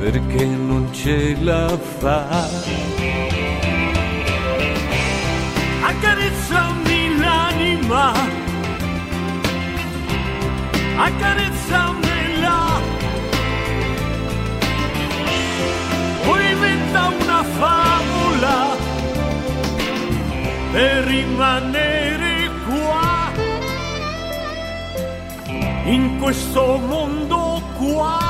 perché non ce la fa. Accarezzami l'anima, accarezzamela. Poi inventa una favola per rimanere qua, in questo mondo qua.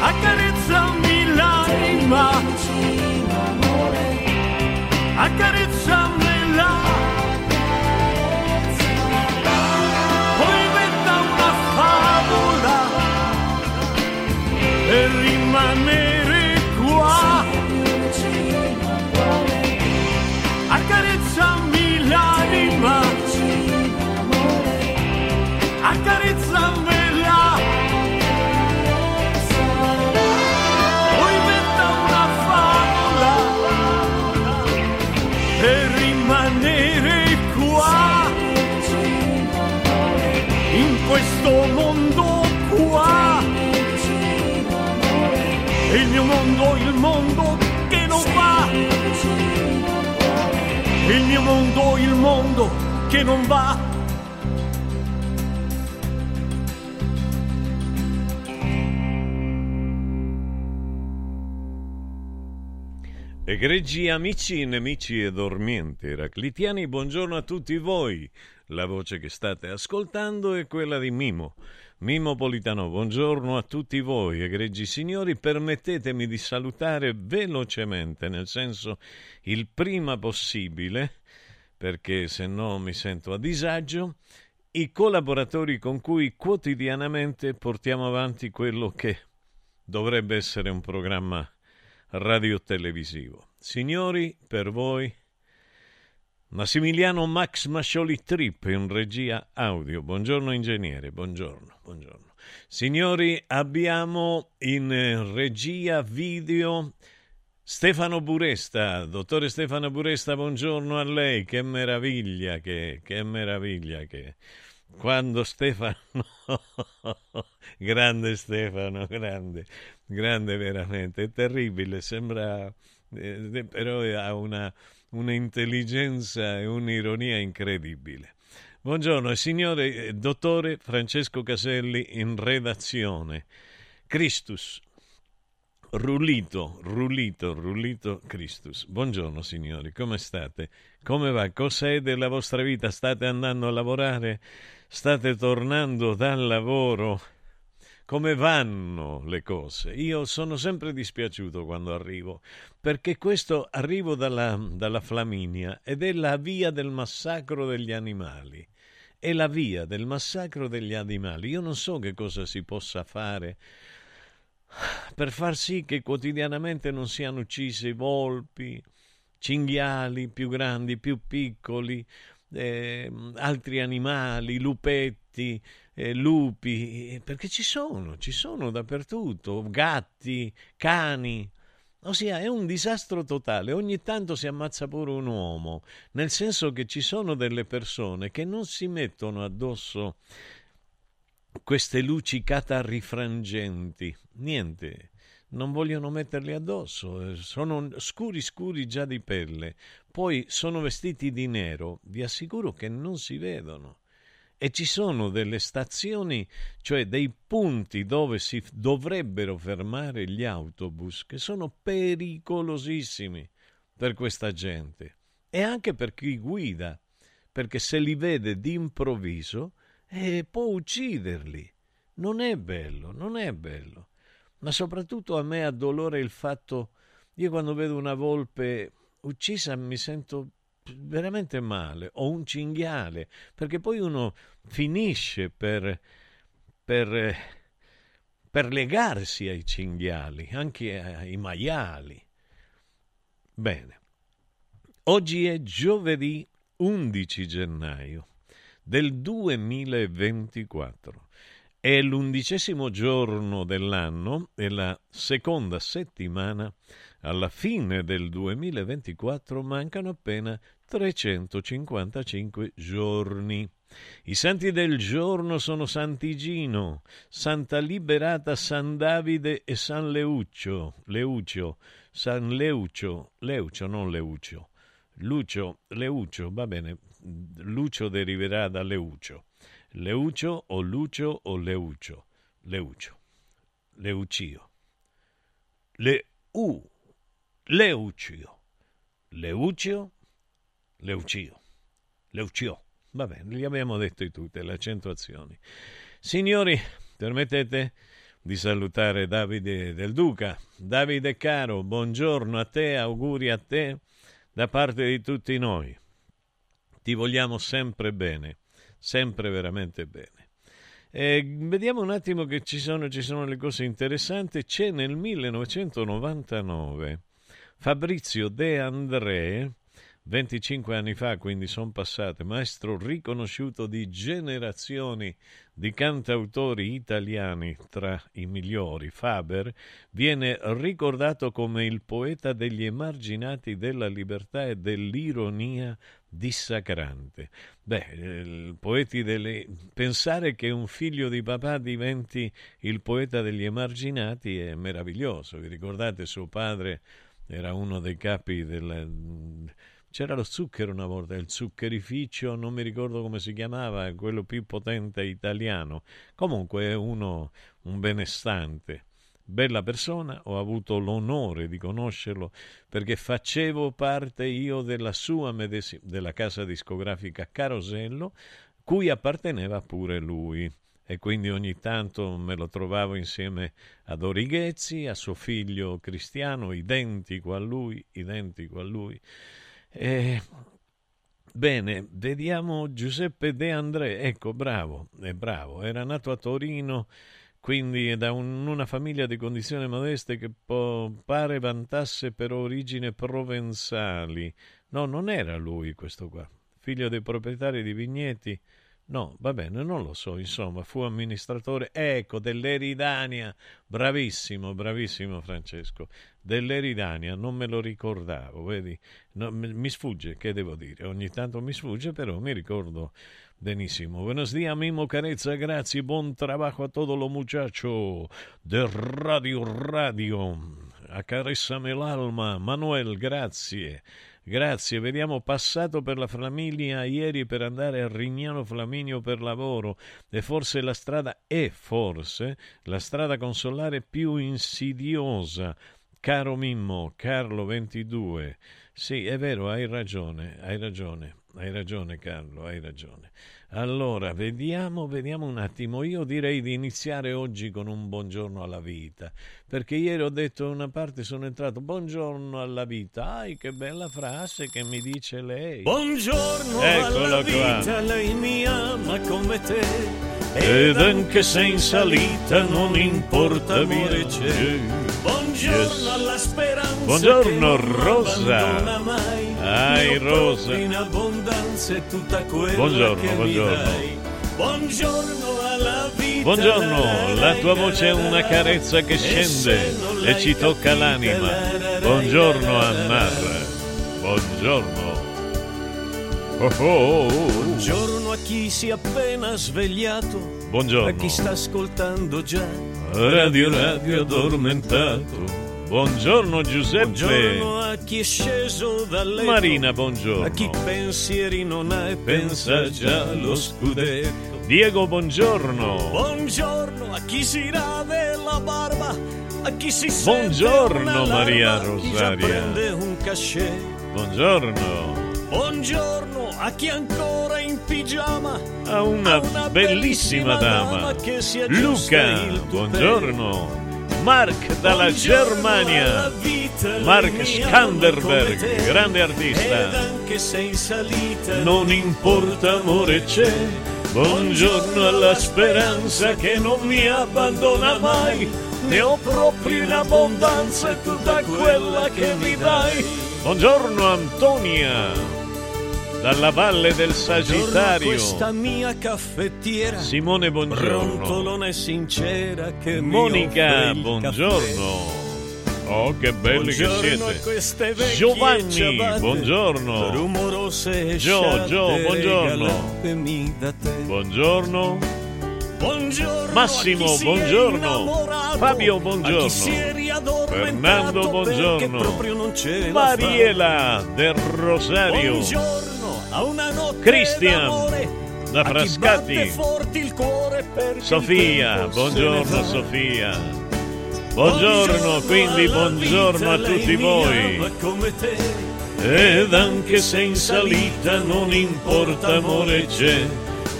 Accarezzami l'anima, accarezzamela. Egregi amici, nemici e dormienti eraclitiani, buongiorno a tutti voi. La voce che state ascoltando è quella di Mimo. Mimo Politano, buongiorno a tutti voi, egregi signori. Permettetemi di salutare velocemente, nel senso il prima possibile, perché se no mi sento a disagio, i collaboratori con cui quotidianamente portiamo avanti quello che dovrebbe essere un programma radiotelevisivo. Signori, per voi Massimiliano Max Mascioli Trip in regia audio. Buongiorno ingegnere, buongiorno, buongiorno. Signori, abbiamo in regia video Stefano Buresta, dottore Stefano Buresta, buongiorno a lei, che meraviglia che, che meraviglia che. Quando Stefano, grande Stefano, grande, grande veramente, è terribile, sembra, eh, però ha una, un'intelligenza e un'ironia incredibile. Buongiorno, signore eh, dottore Francesco Caselli in redazione. Christus, Rullito, Rullito, Rullito Christus. Buongiorno signori, come state? Come va? Cos'è della vostra vita? State andando a lavorare? State tornando dal lavoro? Come vanno le cose? Io sono sempre dispiaciuto quando arrivo, perché questo arrivo dalla, dalla Flaminia ed è la via del massacro degli animali. È la via del massacro degli animali. Io non so che cosa si possa fare per far sì che quotidianamente non siano uccisi volpi, cinghiali più grandi, più piccoli, eh, altri animali, lupetti, eh, lupi, perché ci sono, ci sono dappertutto, gatti, cani. Ossia, è un disastro totale. Ogni tanto si ammazza pure un uomo, nel senso che ci sono delle persone che non si mettono addosso queste luci catarrifrangenti. Niente, non vogliono metterli addosso, eh, sono scuri scuri già di pelle, poi sono vestiti di nero, vi assicuro che non si vedono. E ci sono delle stazioni, cioè dei punti dove si dovrebbero fermare gli autobus, che sono pericolosissimi per questa gente e anche per chi guida, perché se li vede d'improvviso eh, può ucciderli. Non è bello, non è bello. Ma soprattutto a me ha dolore il fatto, io quando vedo una volpe uccisa mi sento veramente male, o un cinghiale, perché poi uno finisce per, per, per legarsi ai cinghiali, anche ai maiali. Bene, oggi è giovedì 11 gennaio del 2024. È l'undicesimo giorno dell'anno e la seconda settimana. Alla fine del 2024 mancano appena 355 giorni. I santi del giorno sono Sant'Igino, Santa Liberata, San Davide e San Leuccio, Leuccio, San Leuccio, Leuccio, non Leuccio, Lucio, Leuccio, va bene, Lucio deriverà da Leucio. Leucio o Lucio o Leucio. Leucio. Leucio. Le U. Leucio. Leucio. Leucio. Leucio. Va bene, li abbiamo detto tutte le accentuazioni. Signori, permettete di salutare Davide del Duca. Davide caro, buongiorno a te, auguri a te da parte di tutti noi ti vogliamo sempre bene, sempre veramente bene. E vediamo un attimo che ci sono, ci sono le cose interessanti. C'è nel 1999 Fabrizio De André, 25 anni fa, quindi sono passate, maestro riconosciuto di generazioni di cantautori italiani tra i migliori, Faber, viene ricordato come il poeta degli emarginati della libertà e dell'ironia dissacrante. Beh, poeti delle... pensare che un figlio di papà diventi il poeta degli emarginati è meraviglioso. Vi ricordate suo padre era uno dei capi del... C'era lo zucchero una volta, il zuccherificio, non mi ricordo come si chiamava, quello più potente italiano. Comunque è uno, un benestante bella persona, ho avuto l'onore di conoscerlo perché facevo parte io della sua medesima, della casa discografica Carosello, cui apparteneva pure lui. E quindi ogni tanto me lo trovavo insieme ad Orighezzi, a suo figlio Cristiano, identico a lui, identico a lui. E Bene, vediamo Giuseppe De André. Ecco, bravo, è bravo. Era nato a Torino quindi da un, una famiglia di condizioni modeste che po, pare vantasse per origine provenzali. No, non era lui questo qua, figlio dei proprietari di vigneti, No, va bene, non lo so, insomma, fu amministratore, ecco, dell'Eridania, bravissimo, bravissimo Francesco, dell'Eridania, non me lo ricordavo, vedi, no, mi sfugge, che devo dire, ogni tanto mi sfugge, però mi ricordo benissimo. Buenos días, Mimo Carezza, grazie, buon trabajo a todo lo muchacho de Radio Radio, accarezzami l'alma, Manuel, grazie. Grazie, vediamo passato per la Flaminia ieri per andare a Rignano Flaminio per lavoro e forse la strada è forse la strada consolare più insidiosa. Caro Mimmo, Carlo 22. Sì, è vero, hai ragione, hai ragione, hai ragione Carlo, hai ragione. Allora, vediamo, vediamo un attimo. Io direi di iniziare oggi con un buongiorno alla vita, perché ieri ho detto una parte, sono entrato, buongiorno alla vita. Ai, che bella frase che mi dice lei. Buongiorno Eccolo alla qua. vita, lei mi ama come te. Ed anche se in salita non importa amore c'è. Buongiorno Yes. alla speranza Buongiorno, Rosa. Ai, ho Rosa. in abbondanza è tutta quella Buongiorno, che mi buongiorno. dai. Buongiorno alla vita. Buongiorno, la tua voce è una carezza che scende e ci tocca l'anima. Buongiorno Annar. Buongiorno. Oh, oh, oh. Buongiorno a chi si è appena svegliato, a Buongiorno. chi sta ascoltando già. Radio Radio addormentato. Buongiorno Giuseppe. Buongiorno a chi è sceso dal letto, Marina, a chi buongiorno. pensieri non ha e Pensa già allo scudetto. Diego, buongiorno. Buongiorno a chi si rade la barba, a chi si Buongiorno, Maria Rosaria. Buongiorno. Buongiorno a chi ancora in pigiama, A una, a una bellissima dama. che si aggiusta Luca, buongiorno. Mark dalla Germania. Mark Skanderberg, grande artista. Non importa amore c'è. Buongiorno alla speranza che non mi abbandona mai. Ne ho proprio in abbondanza tutta quella che mi dai. Buongiorno Antonia. Dalla valle del Sagittario. questa mia caffettiera Simone, buongiorno. e sincera che Monica, buongiorno. Oh, che belli che Buongiorno a siete. Giovanni, ciabatte buongiorno. rumorose Gio, Gio, buongiorno. Buongiorno. Buongiorno Massimo, buongiorno. Fabio, buongiorno. Fernando, buongiorno. Mariela del Rosario. Buongiorno d'amore, da Frascati. Sofia, buongiorno. Sofia. Buongiorno, quindi buongiorno a tutti voi. Ed anche se in salita non importa amore c'è.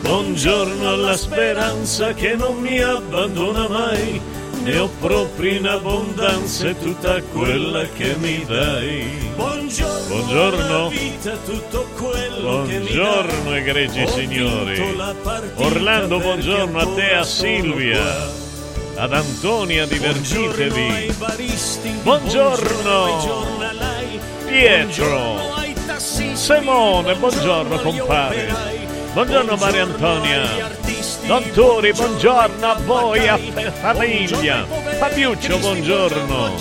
Buongiorno alla speranza che non mi abbandona mai. Ne ho proprio in abbondanza tutta quella che mi dai. Buongiorno, Buongiorno. vita, tutto quello che Buongiorno dai. egregi signori. Orlando, buongiorno a te, a Silvia. qua. Ad Antonia, Buongiorno divertitevi. baristi, Buongiorno. Pietro. buongiorno tassisti, Simone, buongiorno, compare. Buongiorno, Maria Antonia. Turi, buongiorno a voi, a famiglia. Fabiuccio, buongiorno.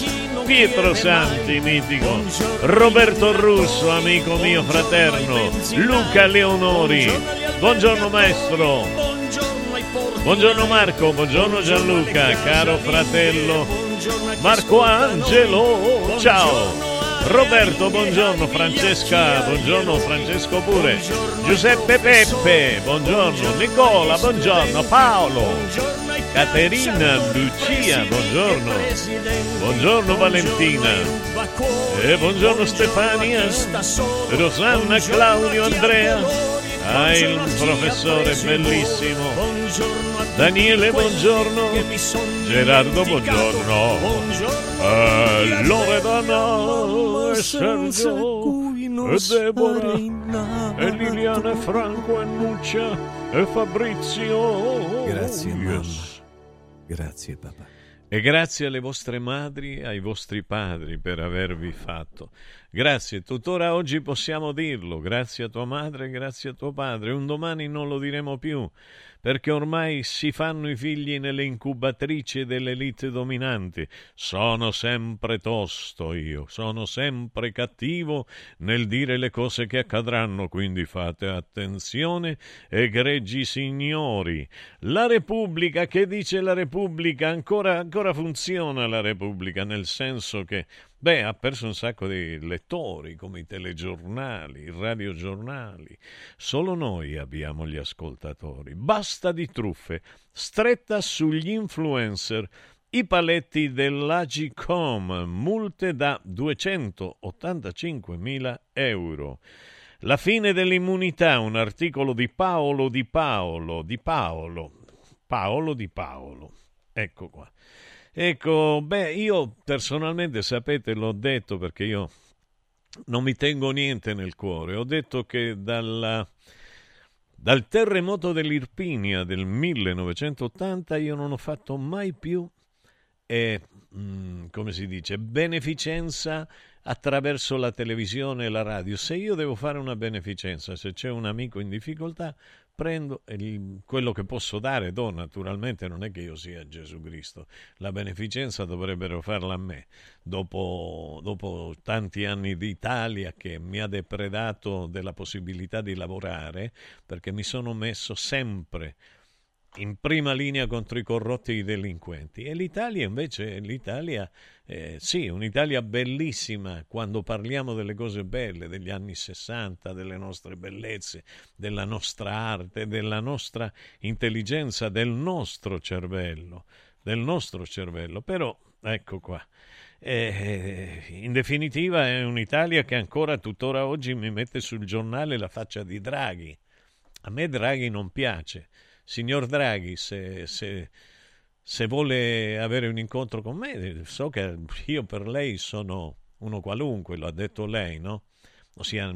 Pietro Santi, mitico. Roberto Russo, amico mio fraterno. Luca Leonori. buongiorno maestro. buongiorno Marco, buongiorno Gianluca, caro fratello. Marco Angelo, ciao. Roberto, buongiorno. Francesca, buongiorno. Francesco pure. Giuseppe Peppe, buongiorno. Nicola, buongiorno. Paolo. Caterina, Lucia, buongiorno. Buongiorno, Valentina. E buongiorno, Stefania. Rosanna, Claudio, Andrea. Ah, il professore bellissimo. Daniele, buongiorno. Gerardo, buongiorno. Buongiorno Eh, Loredana, e Sergio, cui non e Deborah, e Liliana, e Franco, e Nuccia, e Fabrizio. Grazie, Yes. mamma. Grazie papà. E grazie alle vostre madri ai vostri padri per avervi fatto. Grazie, tuttora oggi possiamo dirlo, grazie a tua madre, grazie a tuo padre, un domani non lo diremo più, perché ormai si fanno i figli nelle incubatrici dell'elite dominante. Sono sempre tosto io, sono sempre cattivo nel dire le cose che accadranno, quindi fate attenzione, egregi signori. La Repubblica, che dice la Repubblica? Ancora, ancora funziona la Repubblica, nel senso che Beh, ha perso un sacco di lettori, come i telegiornali, i radiogiornali. Solo noi abbiamo gli ascoltatori. Basta di truffe. Stretta sugli influencer. I paletti dell'Agicom, multe da 285.000 euro. La fine dell'immunità, un articolo di Paolo Di Paolo, di Paolo, Paolo Di Paolo. Ecco qua. Ecco, beh, io personalmente, sapete, l'ho detto perché io non mi tengo niente nel cuore. Ho detto che dalla, dal terremoto dell'Irpinia del 1980 io non ho fatto mai più, eh, come si dice, beneficenza attraverso la televisione e la radio. Se io devo fare una beneficenza, se c'è un amico in difficoltà, prendo quello che posso dare, do naturalmente, non è che io sia Gesù Cristo, la beneficenza dovrebbero farla a me, dopo, dopo tanti anni di Italia che mi ha depredato della possibilità di lavorare, perché mi sono messo sempre in prima linea contro i corrotti e i delinquenti. E l'Italia invece, l'Italia, eh, sì, un'Italia bellissima quando parliamo delle cose belle degli anni 60, delle nostre bellezze, della nostra arte, della nostra intelligenza, del nostro cervello, del nostro cervello. Però, ecco qua. Eh, in definitiva è un'Italia che ancora tuttora oggi mi mette sul giornale la faccia di Draghi. A me Draghi non piace signor Draghi, se, se, se, vuole avere un incontro con me, so che io per lei sono uno qualunque, lo ha detto lei, no? Ossia,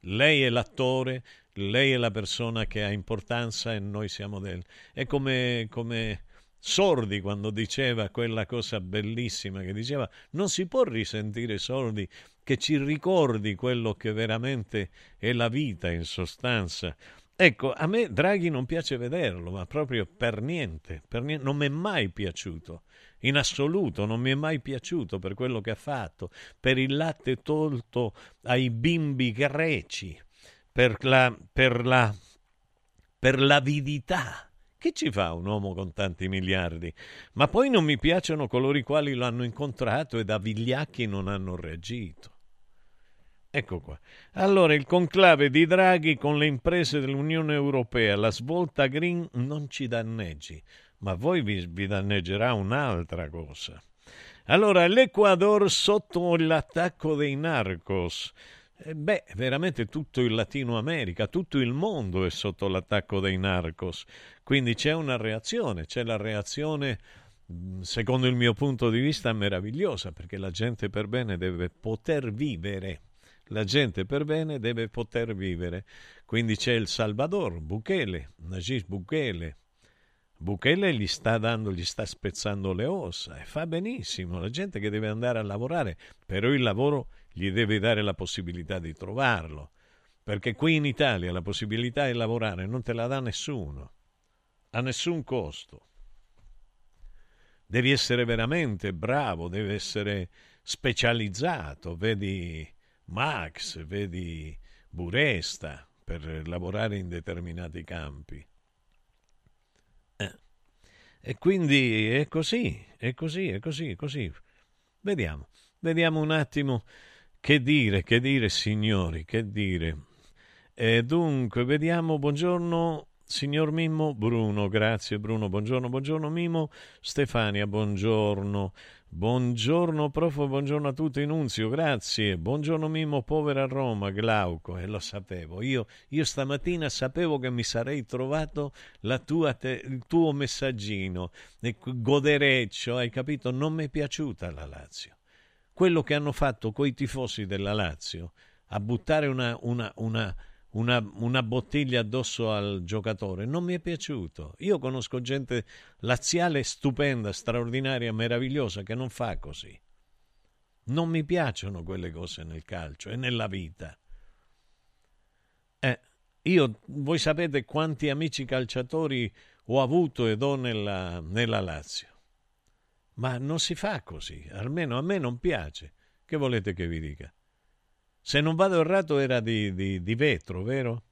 lei è l'attore, lei è la persona che ha importanza e noi siamo del... È come, come Sordi quando diceva quella cosa bellissima che diceva non si può risentire Sordi che ci ricordi quello che veramente è la vita in sostanza Ecco, a me Draghi non piace vederlo, ma proprio per niente, per niente non mi è mai piaciuto. In assoluto non mi è mai piaciuto per quello che ha fatto, per il latte tolto ai bimbi greci, per la, per la, per l'avidità. Che ci fa un uomo con tanti miliardi? Ma poi non mi piacciono coloro i quali lo hanno incontrato e da vigliacchi non hanno reagito. Ecco qua. Allora, il conclave di Draghi con le imprese dell'Unione Europea, la svolta green non ci danneggi, ma voi vi, vi danneggerà un'altra cosa. Allora, l'Ecuador sotto l'attacco dei narcos. Eh, beh, veramente tutto il Latino America, tutto il mondo è sotto l'attacco dei narcos. Quindi c'è una reazione, c'è la reazione secondo il mio punto di vista meravigliosa, perché la gente per bene deve poter vivere la gente per bene deve poter vivere. Quindi c'è il Salvador, Bukele, Najib Bukele. Bukele gli sta dando, gli sta spezzando le ossa e fa benissimo. La gente che deve andare a lavorare, però il lavoro gli deve dare la possibilità di trovarlo. Perché qui in Italia la possibilità di lavorare non te la dà nessuno, a nessun costo. Devi essere veramente bravo, devi essere specializzato, vedi Max, vedi Buresta per lavorare in determinati campi. Eh. E quindi è così, è così, è così, è così. Vediamo, vediamo un attimo che dire, che dire signori, che dire. E dunque, vediamo, buongiorno signor Mimmo, Bruno, grazie Bruno, buongiorno, buongiorno Mimmo, Stefania, buongiorno, Buongiorno prof, buongiorno a tutti Nunzio, grazie. Buongiorno Mimmo, povera Roma, Glauco, e eh, lo sapevo. Io, io, stamattina sapevo che mi sarei trovato te, il tuo messaggino, godereccio, hai capito? Non mi è piaciuta la Lazio. Quello che hanno fatto coi tifosi della Lazio, a buttare una, una, una una, una, bottiglia addosso al giocatore. Non mi è piaciuto. Io conosco gente laziale stupenda, straordinaria, meravigliosa che non fa così. Non mi piacciono quelle cose nel calcio e nella vita. Eh, io, voi sapete quanti amici calciatori ho avuto ed ho nella, nella Lazio. Ma non si fa così, almeno a me non piace. Che volete che vi dica? Se non vado errato era di, di, di vetro, vero?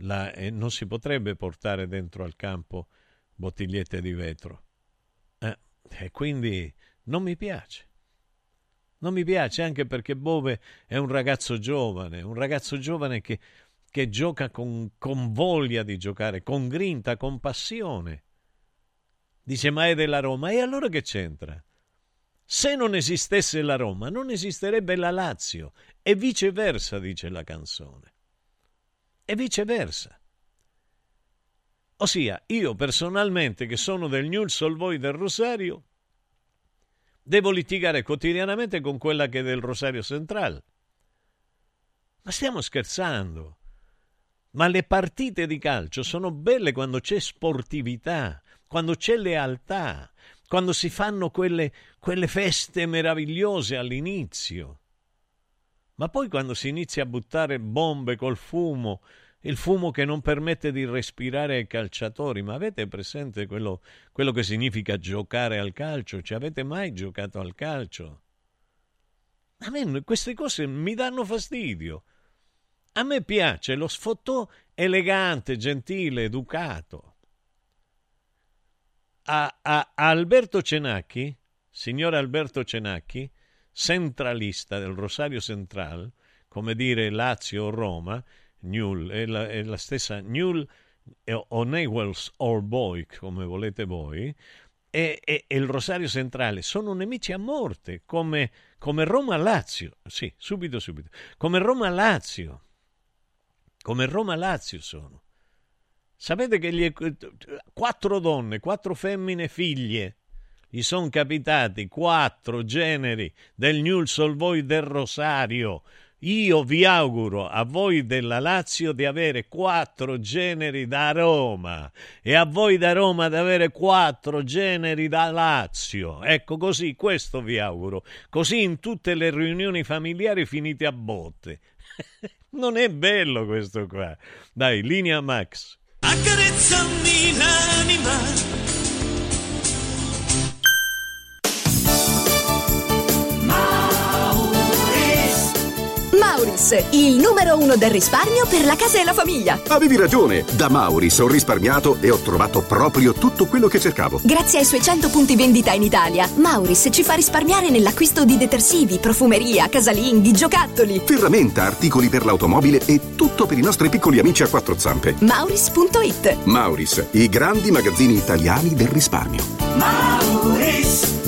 La, eh, non si potrebbe portare dentro al campo bottigliette di vetro. Eh, e quindi non mi piace. Non mi piace anche perché Bove è un ragazzo giovane, un ragazzo giovane che, che gioca con, con voglia di giocare, con grinta, con passione. Dice, ma è della Roma. E allora che c'entra? Se non esistesse la Roma, non esisterebbe la Lazio. E viceversa, dice la canzone. E viceversa. Ossia, io personalmente, che sono del Newell's Old Boy del Rosario, devo litigare quotidianamente con quella che è del Rosario Central. Ma stiamo scherzando. Ma le partite di calcio sono belle quando c'è sportività, quando c'è lealtà, quando si fanno quelle, quelle feste meravigliose all'inizio. Ma poi quando si inizia a buttare bombe col fumo, il fumo che non permette di respirare ai calciatori, ma avete presente quello, quello che significa giocare al calcio? Ci avete mai giocato al calcio? A me queste cose mi danno fastidio. A me piace lo sfottò elegante, gentile, educato a, a, a Alberto Cenacchi, signor Alberto Cenacchi, centralista del Rosario Central, come dire Lazio o Roma, Newell, è la, è la stessa Newell o Newell's Old Boy, come volete voi, e, e, e, il Rosario Centrale sono nemici a morte, come, come Roma-Lazio, sì, subito, subito, come Roma-Lazio, come Roma-Lazio sono. Sapete che gli, quattro donne, quattro femmine figlie, gli sono capitati quattro generi del Newell's Old Boy del Rosario. Io vi auguro a voi della Lazio di avere quattro generi da Roma e a voi da Roma di avere quattro generi da Lazio. Ecco così, questo vi auguro. Così in tutte le riunioni familiari finite a botte. non è bello questo qua. Dai, linea Max accarezzami l'anima Mauris, il numero uno del risparmio per la casa e la famiglia. Avevi ragione, da Mauris ho risparmiato e ho trovato proprio tutto quello che cercavo. Grazie ai suoi 100 punti vendita in Italia, Mauris ci fa risparmiare nell'acquisto di detersivi, profumeria, casalinghi, giocattoli, ferramenta, articoli per l'automobile e tutto per i nostri piccoli amici a quattro zampe. Mauris.it Mauris, i grandi magazzini italiani del risparmio. Mauris!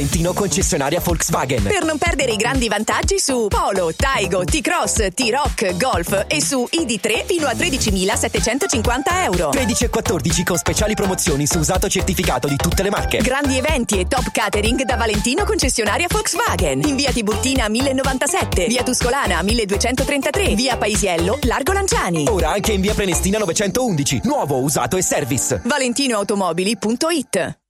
Valentino concessionaria Volkswagen. Per non perdere i grandi vantaggi su Polo, Taigo, T-Cross, T-Rock, Golf e su ID3 fino a 13.750 euro. 13 e 14 con speciali promozioni su usato certificato di tutte le marche. Grandi eventi e top catering da Valentino concessionaria Volkswagen. In via Tiburtina 1097, via Tuscolana 1233, via Paisiello, Largo Lanciani. Ora anche in via Prenestina 911. Nuovo, usato e service. ValentinoAutomobili.it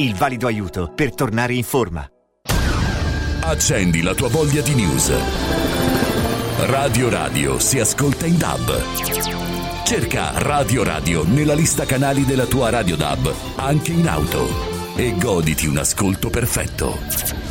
il valido aiuto per tornare in forma. Accendi la tua voglia di news. Radio Radio si ascolta in DAB. Cerca Radio Radio nella lista canali della tua Radio DAB, anche in auto, e goditi un ascolto perfetto.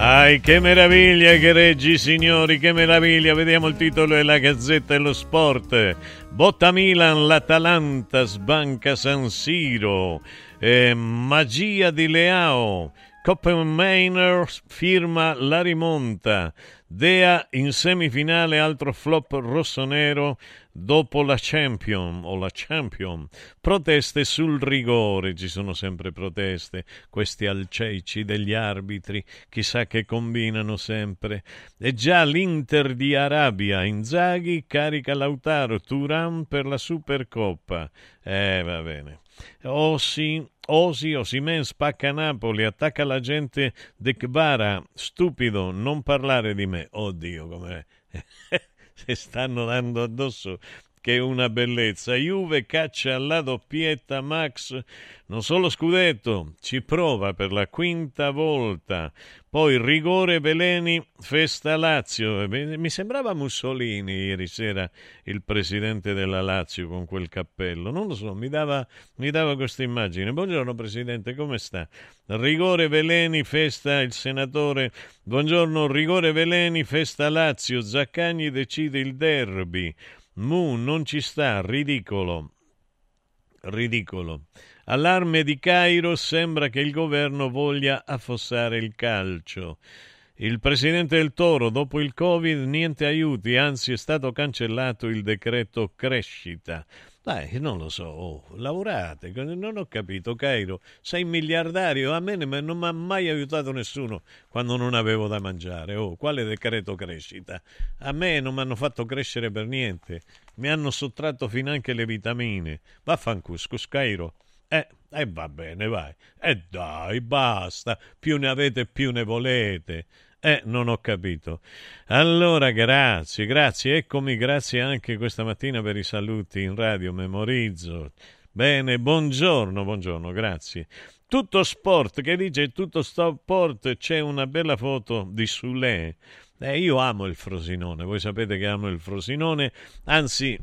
Ai, che meraviglia che reggi, signori, che meraviglia. Vediamo il titolo della Gazzetta dello Sport. Botta Milan, l'Atalanta sbanca San Siro. Eh, magia di Leao. Copenhagen firma la rimonta. Dea in semifinale, altro flop rossonero dopo la Champion o la Champion. Proteste sul rigore, ci sono sempre proteste, questi alceici degli arbitri, chissà che combinano sempre. E già l'Inter di Arabia, Inzaghi carica Lautaro Turan per la Supercoppa. Eh, va bene. Osi, Osi, Osimen spacca Napoli, attacca la gente de Kbara. Stupido, non parlare di me. Oddio, com'è. Se stanno dando addosso che è una bellezza. Juve caccia la doppietta Max, non solo scudetto, ci prova per la quinta volta. Poi rigore Veleni, festa Lazio. Mi sembrava Mussolini ieri sera il presidente della Lazio con quel cappello. Non lo so, mi dava, mi dava questa immagine. Buongiorno presidente, come sta? Rigore Veleni, festa il senatore. Buongiorno, rigore Veleni, festa Lazio. Zaccagni decide il derby. Mu non ci sta, ridicolo. Ridicolo. Allarme di Cairo, sembra che il governo voglia affossare il calcio. Il presidente del Toro, dopo il Covid, niente aiuti, anzi è stato cancellato il decreto crescita. Dai, non lo so, oh, lavorate, non ho capito, Cairo, sei miliardario, a me non mi ha mai aiutato nessuno quando non avevo da mangiare, oh, quale decreto crescita? A me non mi hanno fatto crescere per niente, mi hanno sottratto fin anche le vitamine, vaffancuscus, Cairo. Eh, e eh, va bene, vai. E eh, dai, basta, più ne avete più ne volete. Eh, non ho capito. Allora, grazie, grazie. Eccomi, grazie anche questa mattina per i saluti in radio, memorizzo. Bene, buongiorno, buongiorno, grazie. Tutto sport, che dice tutto sport, c'è una bella foto di Sule. Eh, io amo il Frosinone, voi sapete che amo il Frosinone, anzi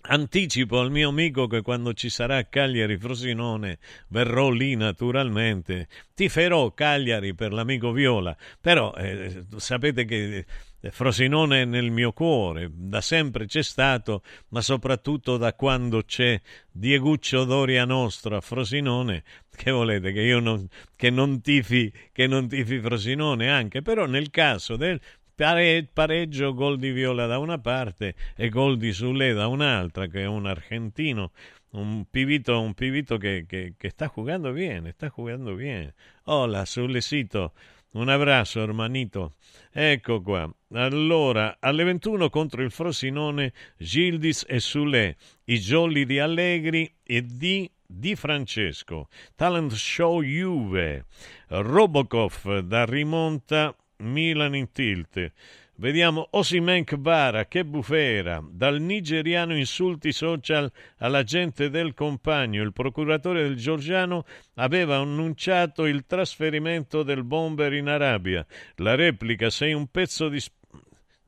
Anticipo al mio amico che quando ci sarà Cagliari Frosinone verrò lì naturalmente. Tiferò Cagliari per l'amico Viola, però eh, sapete che eh, Frosinone è nel mio cuore, da sempre c'è stato, ma soprattutto da quando c'è Dieguccio Doria Nostra a Frosinone, che volete che io non, che non, tifi, che non tifi Frosinone anche, però nel caso del Pare, pareggio, gol di Viola da una parte e gol di Sule da un'altra, che è un argentino, un pivito, un pivito che, che, che sta jugando bene, sta jugando bene. Hola, Sulecito, un abbraccio, hermanito. Ecco qua. Allora, alle 21 contro il Frosinone, Gildis e Sule, i jolly di Allegri e di di Francesco, Talent Show Juve, Robocop da rimonta Milan in tilt. Vediamo Osimen Kbara, che bufera. Dal nigeriano insulti social alla gente del compagno. Il procuratore del Giorgiano aveva annunciato il trasferimento del bomber in Arabia. La replica, sei un pezzo di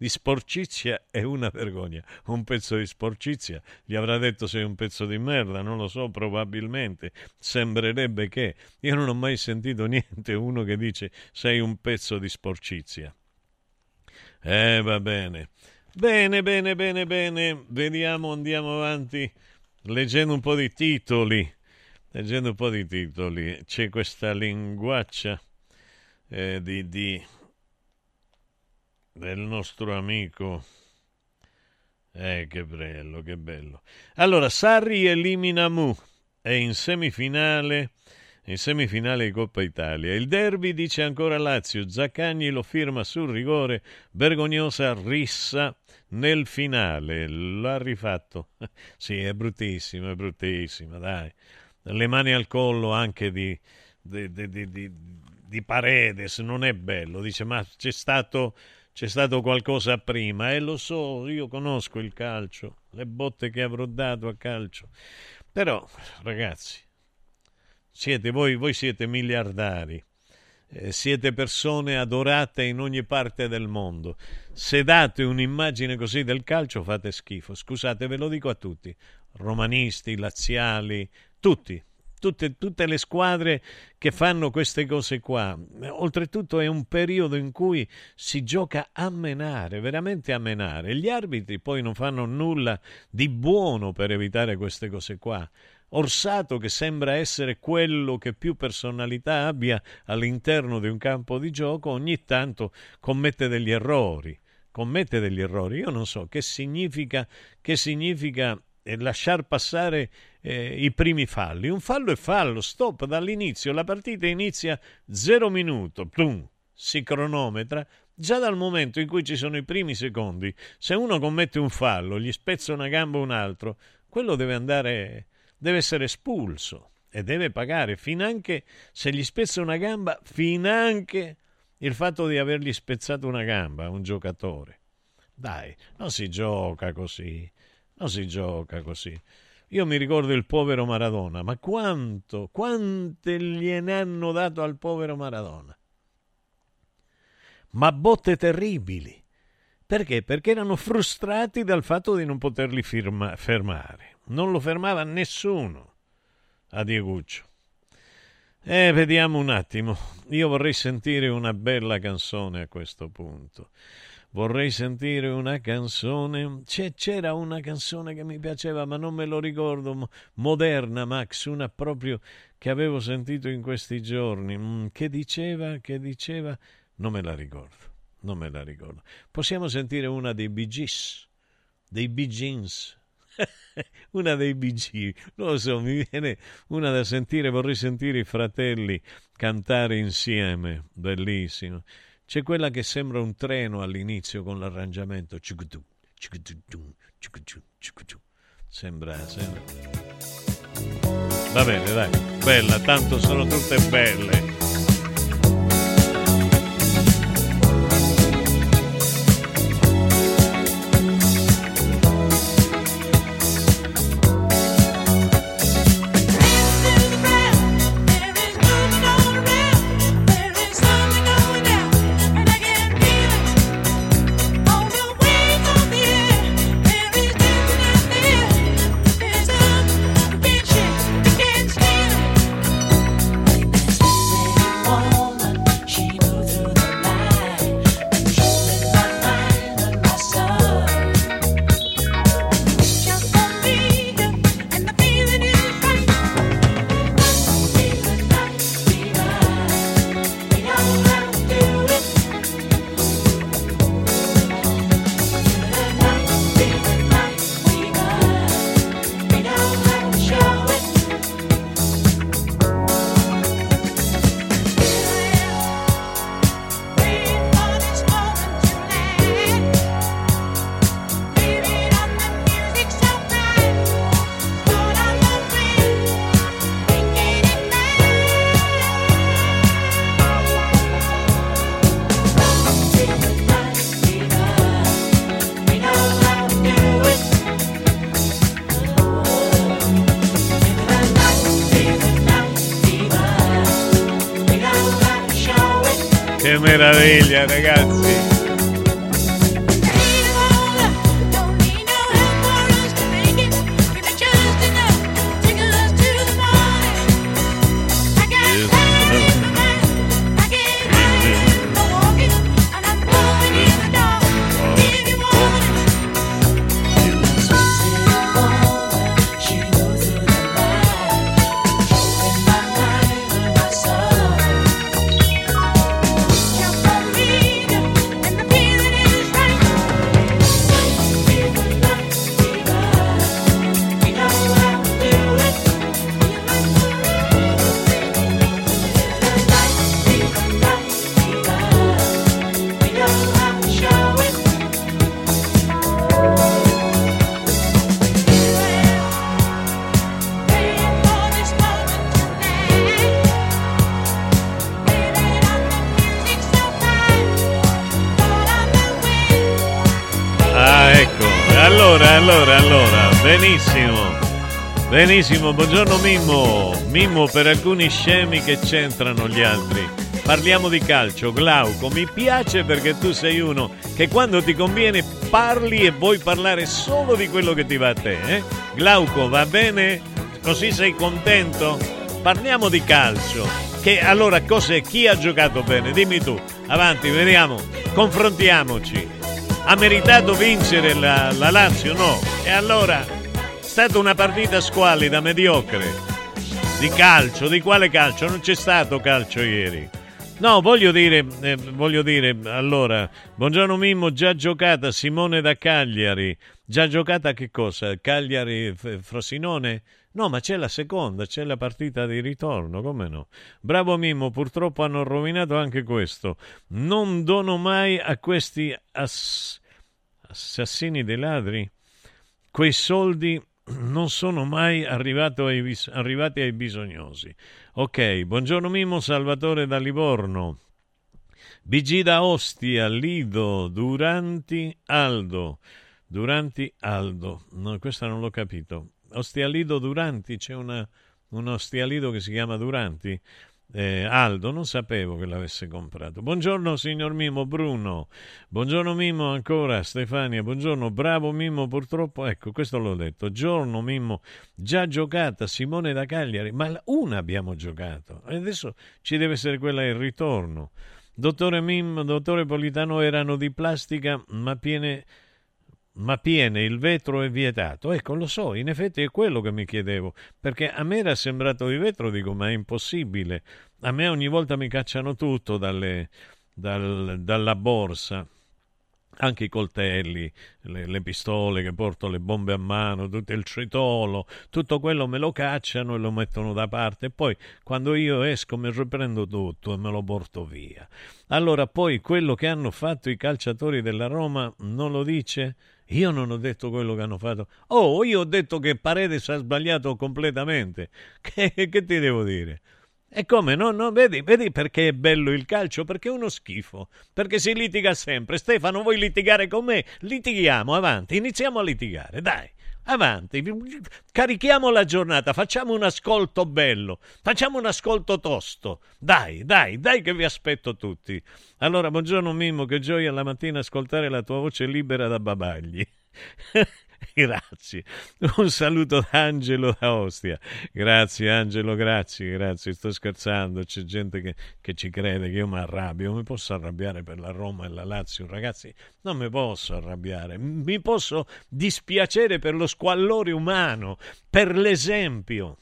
di sporcizia è una vergogna. Un pezzo di sporcizia gli avrà detto sei un pezzo di merda, non lo so, probabilmente. Sembrerebbe che. Io non ho mai sentito niente uno che dice sei un pezzo di sporcizia. Eh, va bene. Bene, bene, bene, bene. Vediamo, andiamo avanti. leggendo un po' di titoli, leggendo un po' di titoli, c'è questa linguaccia eh, di, di, del nostro amico. Eh, che bello, che bello. Allora, Sarri elimina Mu, è in semifinale in semifinale di Coppa Italia. Il derby dice ancora Lazio, Zaccagni lo firma sul rigore, vergognosa rissa nel finale, l'ha rifatto. sì, è bruttissima, è bruttissima, dai. Le mani al collo anche di, di, di, di, di Paredes, non è bello, dice ma c'è stato, c'è stato qualcosa prima e eh, lo so, io conosco il calcio, le botte che avrò dato a calcio. Però, ragazzi, siete voi, voi siete miliardari, eh, siete persone adorate in ogni parte del mondo. Se date un'immagine così del calcio fate schifo. Scusate, ve lo dico a tutti, romanisti, laziali, tutti, Tutte, tutte, le squadre che fanno queste cose qua. Oltretutto è un periodo in cui si gioca a menare, veramente a menare. Gli arbitri poi non fanno nulla di buono per evitare queste cose qua. Orsato, che sembra essere quello che più personalità abbia all'interno di un campo di gioco, ogni tanto commette degli errori. Commette degli errori. Io non so che significa, che significa eh, lasciar passare eh, i primi falli. Un fallo è fallo, stop dall'inizio. La partita inizia zero minuto, plum, si cronometra. Già dal momento in cui ci sono i primi secondi, se uno commette un fallo, gli spezza una gamba o un altro, quello deve andare deve essere espulso e deve pagare, finanche se gli spezza una gamba, finanche il fatto di avergli spezzato una gamba a un giocatore. Dai, non si gioca così, non si gioca così. Io mi ricordo il povero Maradona, ma quanto, quante gliene hanno dato al povero Maradona? Ma botte terribili. Perché? Perché erano frustrati dal fatto di non poterli firma- fermare non lo fermava nessuno a Dieguccio. Eh, vediamo un attimo. Io vorrei sentire una bella canzone a questo punto. Vorrei sentire una canzone. C'è, c'era una canzone che mi piaceva, ma non me lo ricordo. Moderna, Max, una proprio che avevo sentito in questi giorni. Mm, che diceva, che diceva. Non me la ricordo. Non me la ricordo. Possiamo sentire una dei Bee Gees, dei Bee Gees. una dei BG, lo so, mi viene una da sentire, vorrei sentire i fratelli cantare insieme, bellissimo. C'è quella che sembra un treno all'inizio con l'arrangiamento. Sembra, sembra. Va bene, dai, bella, tanto sono tutte belle. Meraviglia, ragazzi. Benissimo, buongiorno Mimmo. Mimmo per alcuni scemi che c'entrano gli altri. Parliamo di calcio, Glauco, mi piace perché tu sei uno che quando ti conviene parli e vuoi parlare solo di quello che ti va a te, eh? Glauco, va bene? Così sei contento? Parliamo di calcio. Che allora cos'è? Chi ha giocato bene? Dimmi tu. Avanti, vediamo. Confrontiamoci. Ha meritato vincere la, la Lazio? No. E allora? Stata una partita squallida, mediocre. Di calcio, di quale calcio? Non c'è stato calcio ieri. No, voglio dire, eh, voglio dire, allora, buongiorno Mimmo, già giocata Simone da Cagliari. Già giocata che cosa? Cagliari Frosinone? No, ma c'è la seconda, c'è la partita di ritorno, come no? Bravo Mimmo, purtroppo hanno rovinato anche questo. Non dono mai a questi ass- assassini dei ladri quei soldi non sono mai ai arrivati ai bisognosi. Ok, buongiorno Mimmo, Salvatore da Livorno. BG da Ostia, Lido, Duranti, Aldo. Duranti, Aldo. No, questa non l'ho capito. Ostialido Duranti, c'è una, un Ostialido che si chiama Duranti. Eh, Aldo, non sapevo che l'avesse comprato. Buongiorno signor Mimo Bruno, buongiorno Mimo ancora. Stefania, buongiorno, bravo Mimo purtroppo, ecco questo l'ho detto, giorno Mimo, già giocata Simone da Cagliari, ma una abbiamo giocato. E adesso ci deve essere quella in ritorno. Dottore Mimmo, dottore Politano erano di plastica ma piene ma piene, il vetro è vietato. Ecco, lo so, in effetti è quello che mi chiedevo, perché a me era sembrato di vetro, dico, ma è impossibile. A me ogni volta mi cacciano tutto dalle, dal, dalla borsa anche i coltelli, le, le, pistole che porto, le bombe a mano, tutto il tritolo, tutto quello me lo cacciano e lo mettono da parte e poi quando io esco mi riprendo tutto e me lo porto via. Allora poi quello che hanno fatto i calciatori della Roma non lo dice? Io non ho detto quello che hanno fatto. Oh, io ho detto che Paredes ha sbagliato completamente. Che, che ti devo dire? E come? No, no, vedi, vedi perché è bello il calcio? Perché è uno schifo. Perché si litiga sempre. Stefano, vuoi litigare con me? Litighiamo, avanti, iniziamo a litigare, dai. Avanti, carichiamo la giornata, facciamo un ascolto bello, facciamo un ascolto tosto. Dai, dai, dai che vi aspetto tutti. Allora, buongiorno Mimmo, che gioia la mattina ascoltare la tua voce libera da babagli. grazie. Un saluto da Angelo da Ostia. Grazie Angelo, grazie, grazie. Sto scherzando, c'è gente che, che ci crede che io mi arrabbio. Mi posso arrabbiare per la Roma e la Lazio, ragazzi? Non mi posso arrabbiare. Mi posso dispiacere per lo squallore umano, per l'esempio.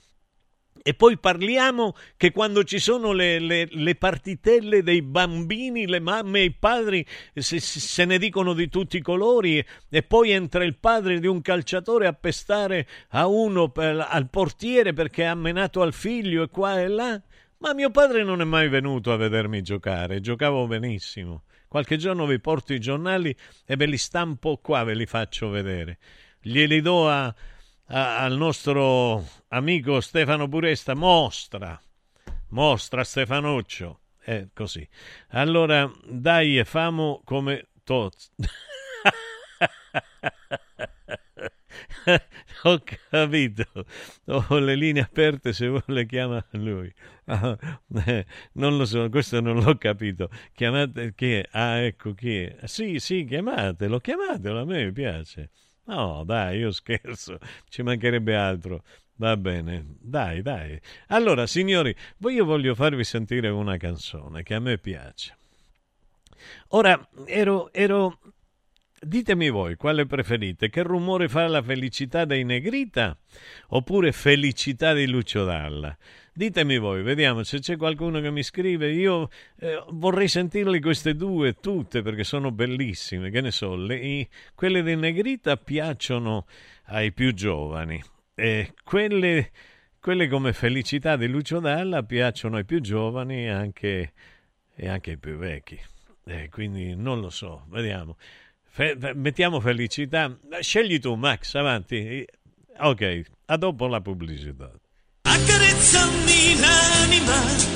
E poi parliamo che quando ci sono le, le, le, partitelle dei bambini, le mamme e i padri se, se, ne dicono di tutti i colori e poi entra il padre di un calciatore a pestare a uno per, al portiere perché ha menato al figlio e qua e là. Ma mio padre non è mai venuto a vedermi giocare, giocavo benissimo. Qualche giorno vi porto i giornali e ve li stampo qua, ve li faccio vedere. Glieli do a, al nostro amico Stefano Buresta, mostra, mostra Stefanuccio. È così. Allora, dai famo come tots. Ho capito. Ho le linee aperte se vuole chiama lui. non lo so, questo non l'ho capito. Chiamate chi è? Ah, ecco chi è. Sì, sì, chiamatelo, chiamatelo, a me piace. No, dai, io scherzo, ci mancherebbe altro. Va bene, dai, dai. Allora, signori, io voglio farvi sentire una canzone che a me piace. Ora, ero, ero... Ditemi voi quale preferite, che rumore fa la felicità dei Negrita oppure felicità di Lucio Dalla? Ditemi voi, vediamo se c'è qualcuno che mi scrive. Io eh, vorrei sentirle queste due tutte perché sono bellissime. Che ne so, le, i, quelle di Negrita piacciono ai più giovani e quelle, quelle come Felicità di Lucio Dalla piacciono ai più giovani anche, e anche ai più vecchi. Eh, quindi non lo so, vediamo. Fe, mettiamo felicità. Scegli tu, Max, avanti. Ok, a dopo la pubblicità accarezzami l'anima.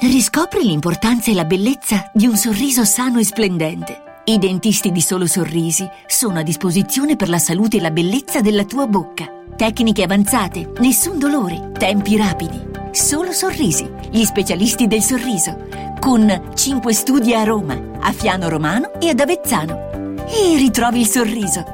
Riscopri l'importanza e la bellezza di un sorriso sano e splendente. I dentisti di Solo Sorrisi sono a disposizione per la salute e la bellezza della tua bocca. Tecniche avanzate, nessun dolore, tempi rapidi. Solo Sorrisi, gli specialisti del sorriso. Con 5 studi a Roma, a Fiano Romano e ad Avezzano. E ritrovi il sorriso.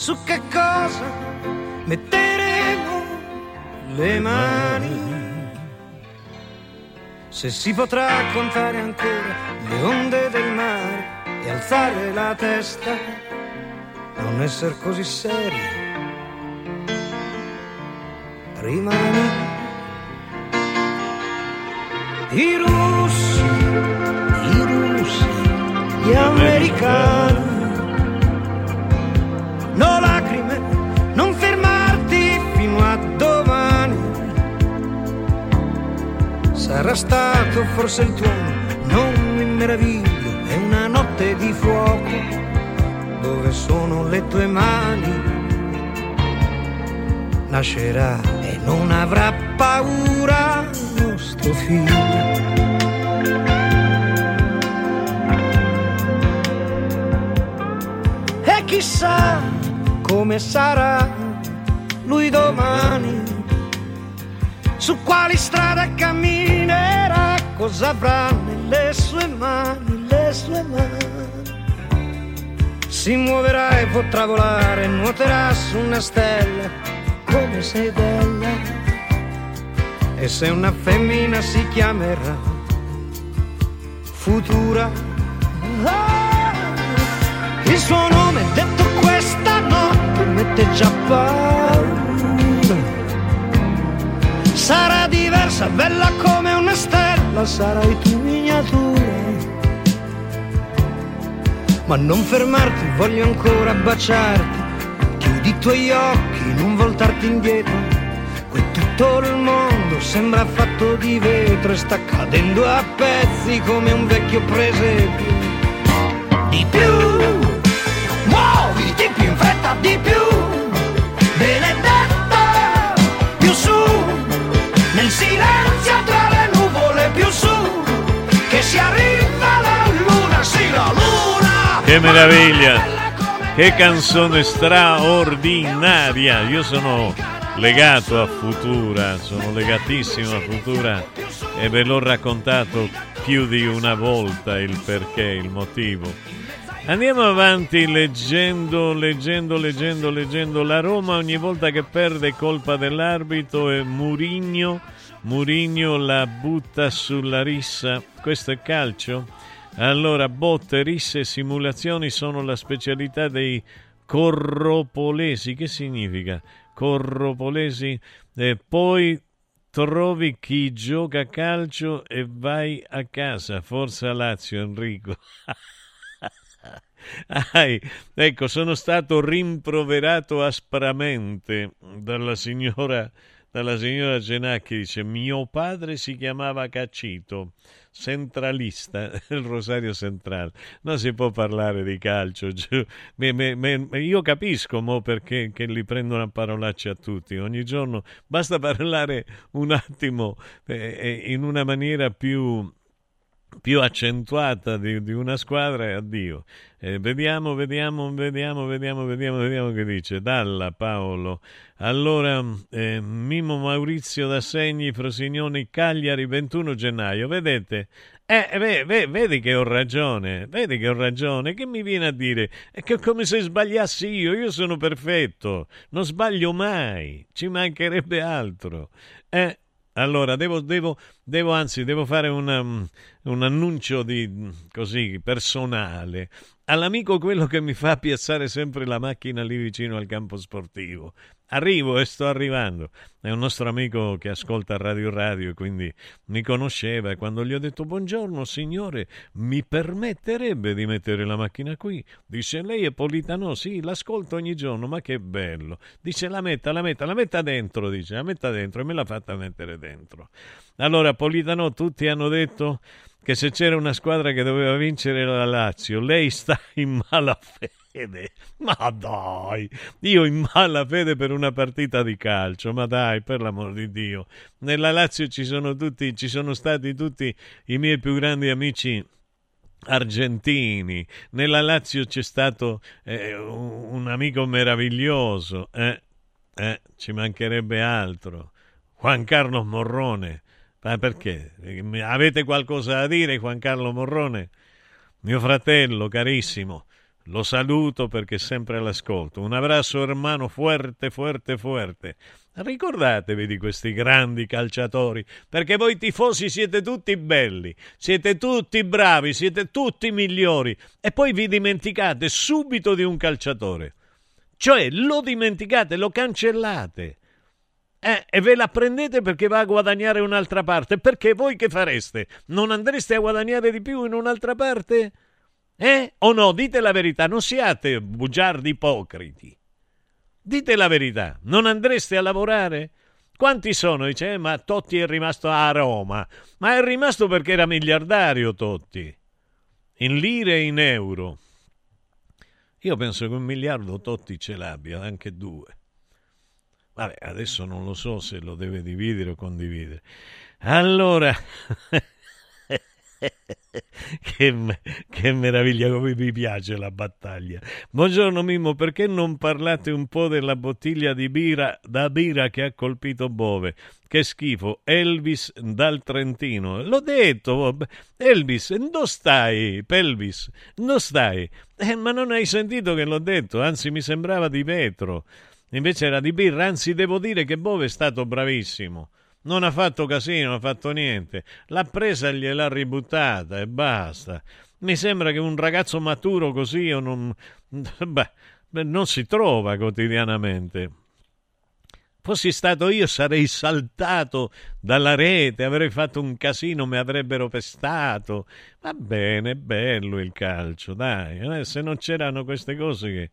Su che cosa metteremo le mani. Se si potrà contare ancora le onde del mare e alzare la testa, non essere così seri. Rimani i russi, i russi, gli americani. Sarà stato forse il tuono, non mi meraviglio, è una notte di fuoco. Dove sono le tue mani? Nascerà e non avrà paura nostro figlio. E chissà come sarà lui domani, su quali strade camminerà, cosa avrà nelle sue mani, le sue mani. Si muoverà e potrà volare, nuoterà su una stella, come sei bella. E se una femmina si chiamerà futura. Ah, il suo nome detto questa notte mette già paura. Sarà diversa, bella come una stella, sarai tu miniatura. Ma non fermarti, voglio ancora baciarti. Chiudi i tuoi occhi, non voltarti indietro. Qui tutto il mondo sembra fatto di vetro e sta cadendo a pezzi come un vecchio presepio. Di più, muoviti più in fretta, di più. Che meraviglia! Che canzone straordinaria! Io sono legato a Futura, sono legatissimo a Futura e ve l'ho raccontato più di una volta il perché, il motivo. Andiamo avanti leggendo, leggendo, leggendo, leggendo. La Roma ogni volta che perde colpa dell'arbitro e Murigno, Murigno la butta sulla rissa. Questo è calcio? Allora, botte, risse e simulazioni sono la specialità dei corropolesi. Che significa? Corropolesi? E poi trovi chi gioca a calcio e vai a casa. Forza Lazio, Enrico. Ai, ecco, sono stato rimproverato aspramente dalla signora, dalla signora Cenacchi. Dice: Mio padre si chiamava Caccito, centralista, il Rosario Centrale. Non si può parlare di calcio. Me, me, me, io capisco mo perché li prendono a parolacce a tutti. Ogni giorno basta parlare un attimo eh, in una maniera più più accentuata di, di, una squadra e addio. Eh, vediamo, vediamo, vediamo, vediamo, vediamo, vediamo che dice. Dalla Paolo. Allora, eh, Mimo Maurizio da Segni, Frosignoni, Cagliari, 21 gennaio. Vedete? Eh, ve, ve, vedi che ho ragione, vedi che ho ragione. Che mi viene a dire? È che come se sbagliassi io. Io sono perfetto, non sbaglio mai. Ci mancherebbe altro. Eh, allora, devo, devo, devo, anzi, devo fare una, un annuncio di, così, personale all'amico quello che mi fa piazzare sempre la macchina lì vicino al campo sportivo. Arrivo e sto arrivando. È un nostro amico che ascolta Radio Radio quindi mi conosceva e quando gli ho detto buongiorno signore, mi permetterebbe di mettere la macchina qui? Dice lei è Politano? Sì, l'ascolto ogni giorno, ma che bello. Dice la metta, la metta, la metta dentro, dice, la metta dentro e me l'ha fatta mettere dentro. Allora Politano tutti hanno detto che se c'era una squadra che doveva vincere la Lazio, lei sta in malafede. Ma dai, io in malafede per una partita di calcio, ma dai, per l'amor di Dio. Nella Lazio ci sono, tutti, ci sono stati tutti i miei più grandi amici argentini. Nella Lazio c'è stato eh, un amico meraviglioso, eh, eh, ci mancherebbe altro. Juan Carlos Morrone ma perché? Avete qualcosa da dire, Juan Carlo Morrone? Mio fratello carissimo, lo saluto perché è sempre all'ascolto. Un abbraccio hermano fuerte, fuerte, fuerte. Ricordatevi di questi grandi calciatori, perché voi tifosi siete tutti belli, siete tutti bravi, siete tutti migliori e poi vi dimenticate subito di un calciatore. Cioè lo dimenticate, lo cancellate. Eh, e ve la prendete perché va a guadagnare un'altra parte. Perché voi che fareste? Non andreste a guadagnare di più in un'altra parte? Eh? O no? Dite la verità, non siate bugiardi ipocriti. Dite la verità, non andreste a lavorare? Quanti sono? Dice, eh, ma Totti è rimasto a Roma. Ma è rimasto perché era miliardario Totti. In lire e in euro. Io penso che un miliardo Totti ce l'abbia, anche due. Vabbè, adesso non lo so se lo deve dividere o condividere. Allora, che, che, meraviglia come mi piace la battaglia. Buongiorno Mimmo, perché non parlate un po' della bottiglia di birra da birra che ha colpito Bove? Che schifo, Elvis dal Trentino. L'ho detto, Elvis, dove stai? Pelvis, dove stai? Eh, ma non hai sentito che l'ho detto, anzi mi sembrava di vetro. Invece era di birra, anzi devo dire che Bove è stato bravissimo. non ha fatto casino, non ha fatto niente. L'ha presa e gliel'ha ributtata e basta. Mi sembra che un ragazzo maturo così non, beh, non si trova quotidianamente. Fossi stato io sarei saltato dalla rete, avrei fatto un casino, mi avrebbero pestato. Va bene, bello il calcio, dai. Eh, se non c'erano queste cose che...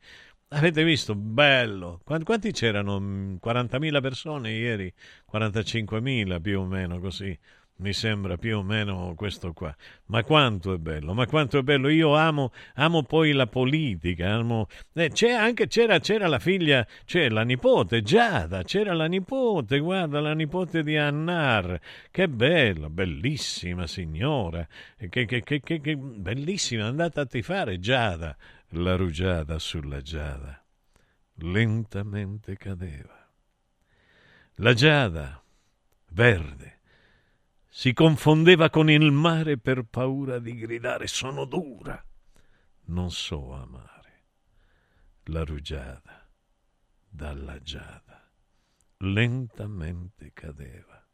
Avete visto? Bello. Quanti c'erano? 40.000 persone ieri? 45.000 più o meno così mi sembra più o meno questo qua. Ma quanto è bello, ma quanto è bello. Io amo, amo poi la politica. Amo... Eh, c'è anche, c'era, c'era la figlia, c'è la nipote, Giada, c'era la nipote, guarda, la nipote di Annar. Che bello, bellissima signora. Che, che, che, che bellissima, andata a tifare Giada, la rugiada sulla Giada. Lentamente cadeva. La Giada, verde si confondeva con il mare per paura di gridare sono dura. Non so amare. La rugiada dalla giada lentamente cadeva.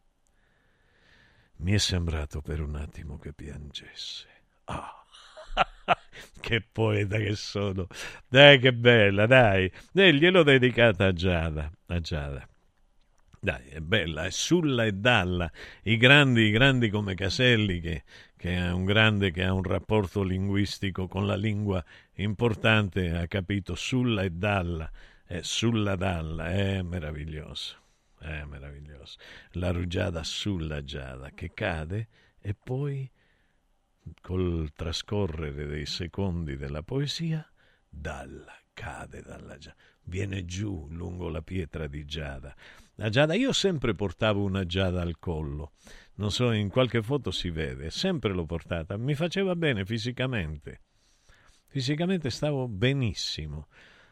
Mi è sembrato per un attimo che piangesse. Ah! che poeta che sono! Dai, che bella, dai! E gliel'ho dedicata a Giada, a Giada. Dai, è bella, è Sulla e Dalla, i grandi, i grandi come Caselli, che, che è un grande che ha un rapporto linguistico con la lingua importante, ha capito Sulla e Dalla, è Sulla Dalla, è meraviglioso, è meraviglioso. La rugiada sulla giada che cade e poi, col trascorrere dei secondi della poesia, dalla, cade dalla giada, viene giù lungo la pietra di giada la giada, io sempre portavo una giada al collo, non so, in qualche foto si vede, sempre l'ho portata, mi faceva bene fisicamente. Fisicamente stavo benissimo,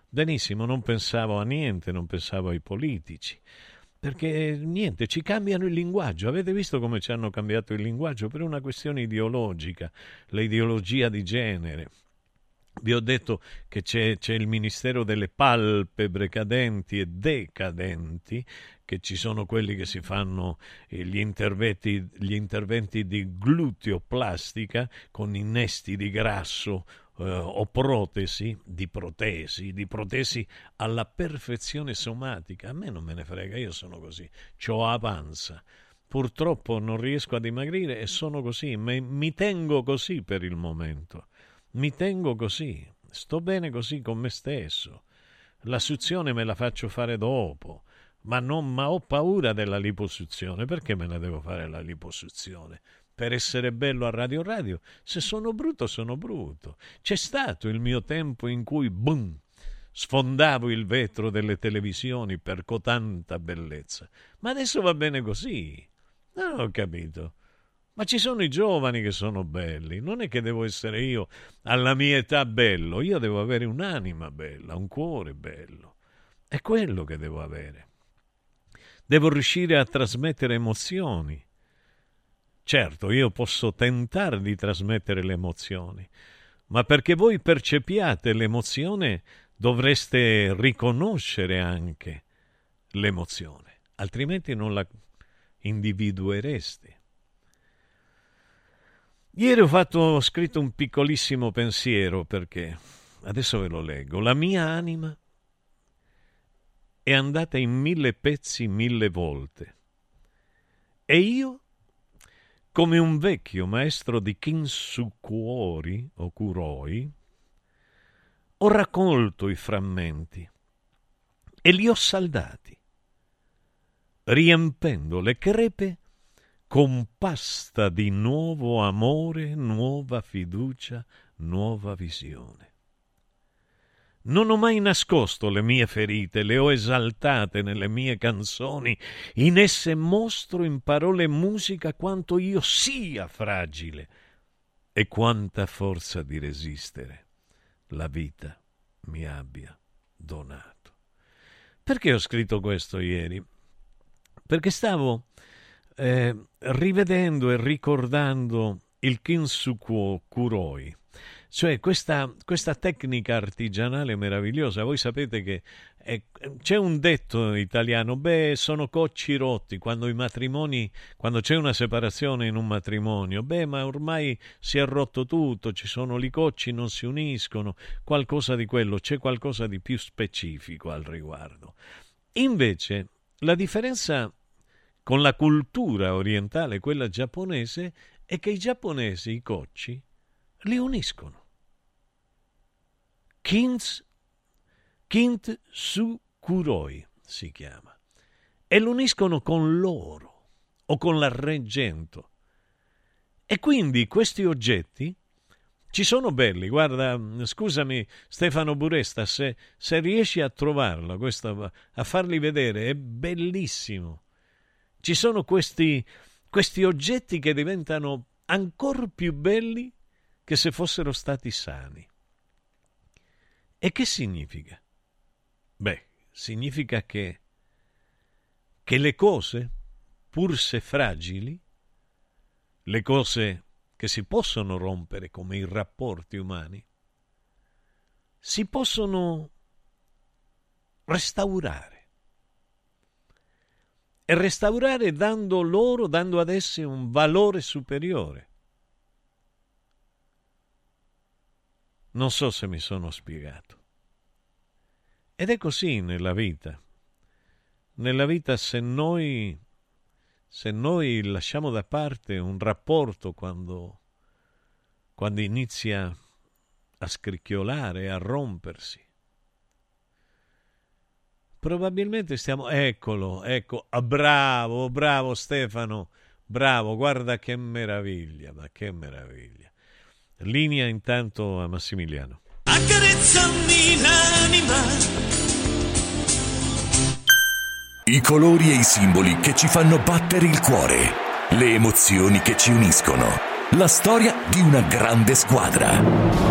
benissimo, non pensavo a niente, non pensavo ai politici, perché niente, ci cambiano il linguaggio. Avete visto come ci hanno cambiato il linguaggio per una questione ideologica, l'ideologia di genere. Vi ho detto che c'è, c'è, il Ministero delle palpebre cadenti e decadenti, che ci sono quelli che si fanno eh, gli interventi, gli interventi di gluteoplastica con innesti di grasso eh, o protesi, di protesi, di protesi alla perfezione somatica. A me non me ne frega, io sono così, ciò avanza. Purtroppo non riesco a dimagrire e sono così, ma mi tengo così per il momento mi tengo così, sto bene così con me stesso. La suzione me la faccio fare dopo, ma, non, ma ho paura della liposuzione. Perché me la devo fare la liposuzione? Per essere bello a Radio Radio? Se sono brutto, sono brutto. C'è stato il mio tempo in cui, boom, sfondavo il vetro delle televisioni per cotanta bellezza. Ma adesso va bene così. Non ho capito. Ma ci sono i giovani che sono belli, non è che devo essere io alla mia età bello, io devo avere un'anima bella, un cuore bello. È quello che devo avere. Devo riuscire a trasmettere emozioni. Certo, io posso tentare di trasmettere le emozioni, ma perché voi percepiate l'emozione dovreste riconoscere anche l'emozione, altrimenti non la individuereste. Ieri ho, fatto, ho scritto un piccolissimo pensiero perché, adesso ve lo leggo, la mia anima è andata in mille pezzi mille volte e io, come un vecchio maestro di Kinsukuori o Kuroi, ho raccolto i frammenti e li ho saldati, riempendo le crepe con pasta di nuovo amore, nuova fiducia, nuova visione. Non ho mai nascosto le mie ferite, le ho esaltate nelle mie canzoni, in esse mostro in parole e musica quanto io sia fragile e quanta forza di resistere la vita mi abbia donato. Perché ho scritto questo ieri? Perché stavo eh, rivedendo e ricordando il Kinsukuo Kuroi, Cioè questa, questa tecnica artigianale meravigliosa, voi sapete che è, c'è un detto italiano, beh sono cocci rotti quando i matrimoni, quando c'è una separazione in un matrimonio, beh ma ormai si è rotto tutto, ci sono i cocci, non si uniscono, qualcosa di quello, c'è qualcosa di più specifico al riguardo. Invece la differenza con la cultura orientale, quella giapponese, è che i giapponesi, i cocci, li uniscono. Kins, Kint Sukuroi si chiama, e lo uniscono con l'oro o con l'argento. E quindi questi oggetti ci sono belli, guarda, scusami Stefano Buresta, se, se riesci a trovarlo, questo, a farli vedere, è bellissimo. Ci sono questi, questi oggetti che diventano ancora più belli che se fossero stati sani. E che significa? Beh, significa che, che le cose, pur se fragili, le cose che si possono rompere come i rapporti umani, si possono restaurare. E restaurare dando loro, dando ad esse un valore superiore. Non so se mi sono spiegato. Ed è così nella vita. Nella vita se noi, se noi lasciamo da parte un rapporto quando, quando inizia a scricchiolare, a rompersi, probabilmente stiamo... Eccolo, ecco, ah, bravo, bravo Stefano, bravo, guarda che meraviglia, ma che meraviglia. Linea intanto a Massimiliano. Accarezzami l'anima. I colori e i simboli che ci fanno battere il cuore, le emozioni che ci uniscono, la storia di una grande squadra.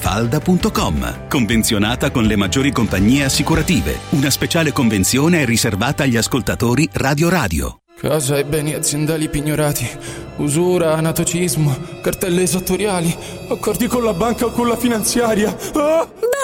mafalda.com. Convenzionata con le maggiori compagnie assicurative. Una speciale convenzione è riservata agli ascoltatori Radio Radio. Casa e beni aziendali pignorati, usura, anatocismo, cartelle esattoriali, accordi con la banca o con la finanziaria. Ah!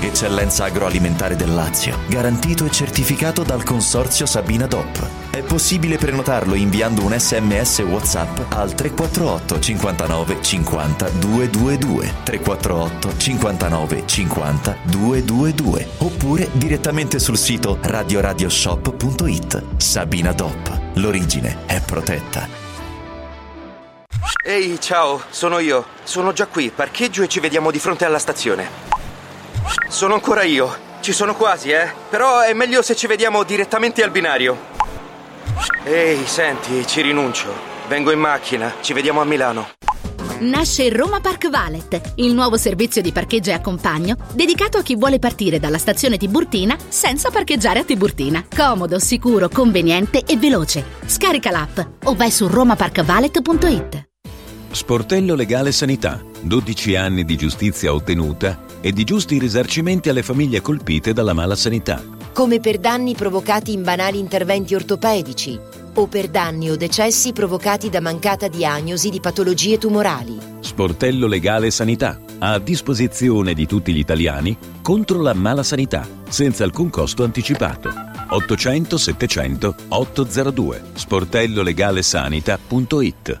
Eccellenza agroalimentare del Lazio, garantito e certificato dal consorzio Sabina DOP. È possibile prenotarlo inviando un sms WhatsApp al 348 59 50 222 348 59 50 222 oppure direttamente sul sito radioradioshop.it. Sabina DOP. L'origine è protetta. Ehi, ciao, sono io. Sono già qui, parcheggio e ci vediamo di fronte alla stazione. Sono ancora io. Ci sono quasi, eh. Però è meglio se ci vediamo direttamente al binario. Ehi, senti, ci rinuncio. Vengo in macchina, ci vediamo a Milano. Nasce Roma Park Valet, il nuovo servizio di parcheggio e accompagno dedicato a chi vuole partire dalla stazione Tiburtina senza parcheggiare a Tiburtina. Comodo, sicuro, conveniente e veloce. Scarica l'app o vai su romaparkvalet.it. Sportello Legale Sanità. 12 anni di giustizia ottenuta e di giusti risarcimenti alle famiglie colpite dalla mala sanità. come per danni provocati in banali interventi ortopedici o per danni o decessi provocati da mancata diagnosi di patologie tumorali. Sportello Legale Sanità. A disposizione di tutti gli italiani contro la mala sanità, senza alcun costo anticipato. 800 700 802 sportellolegalesanita.it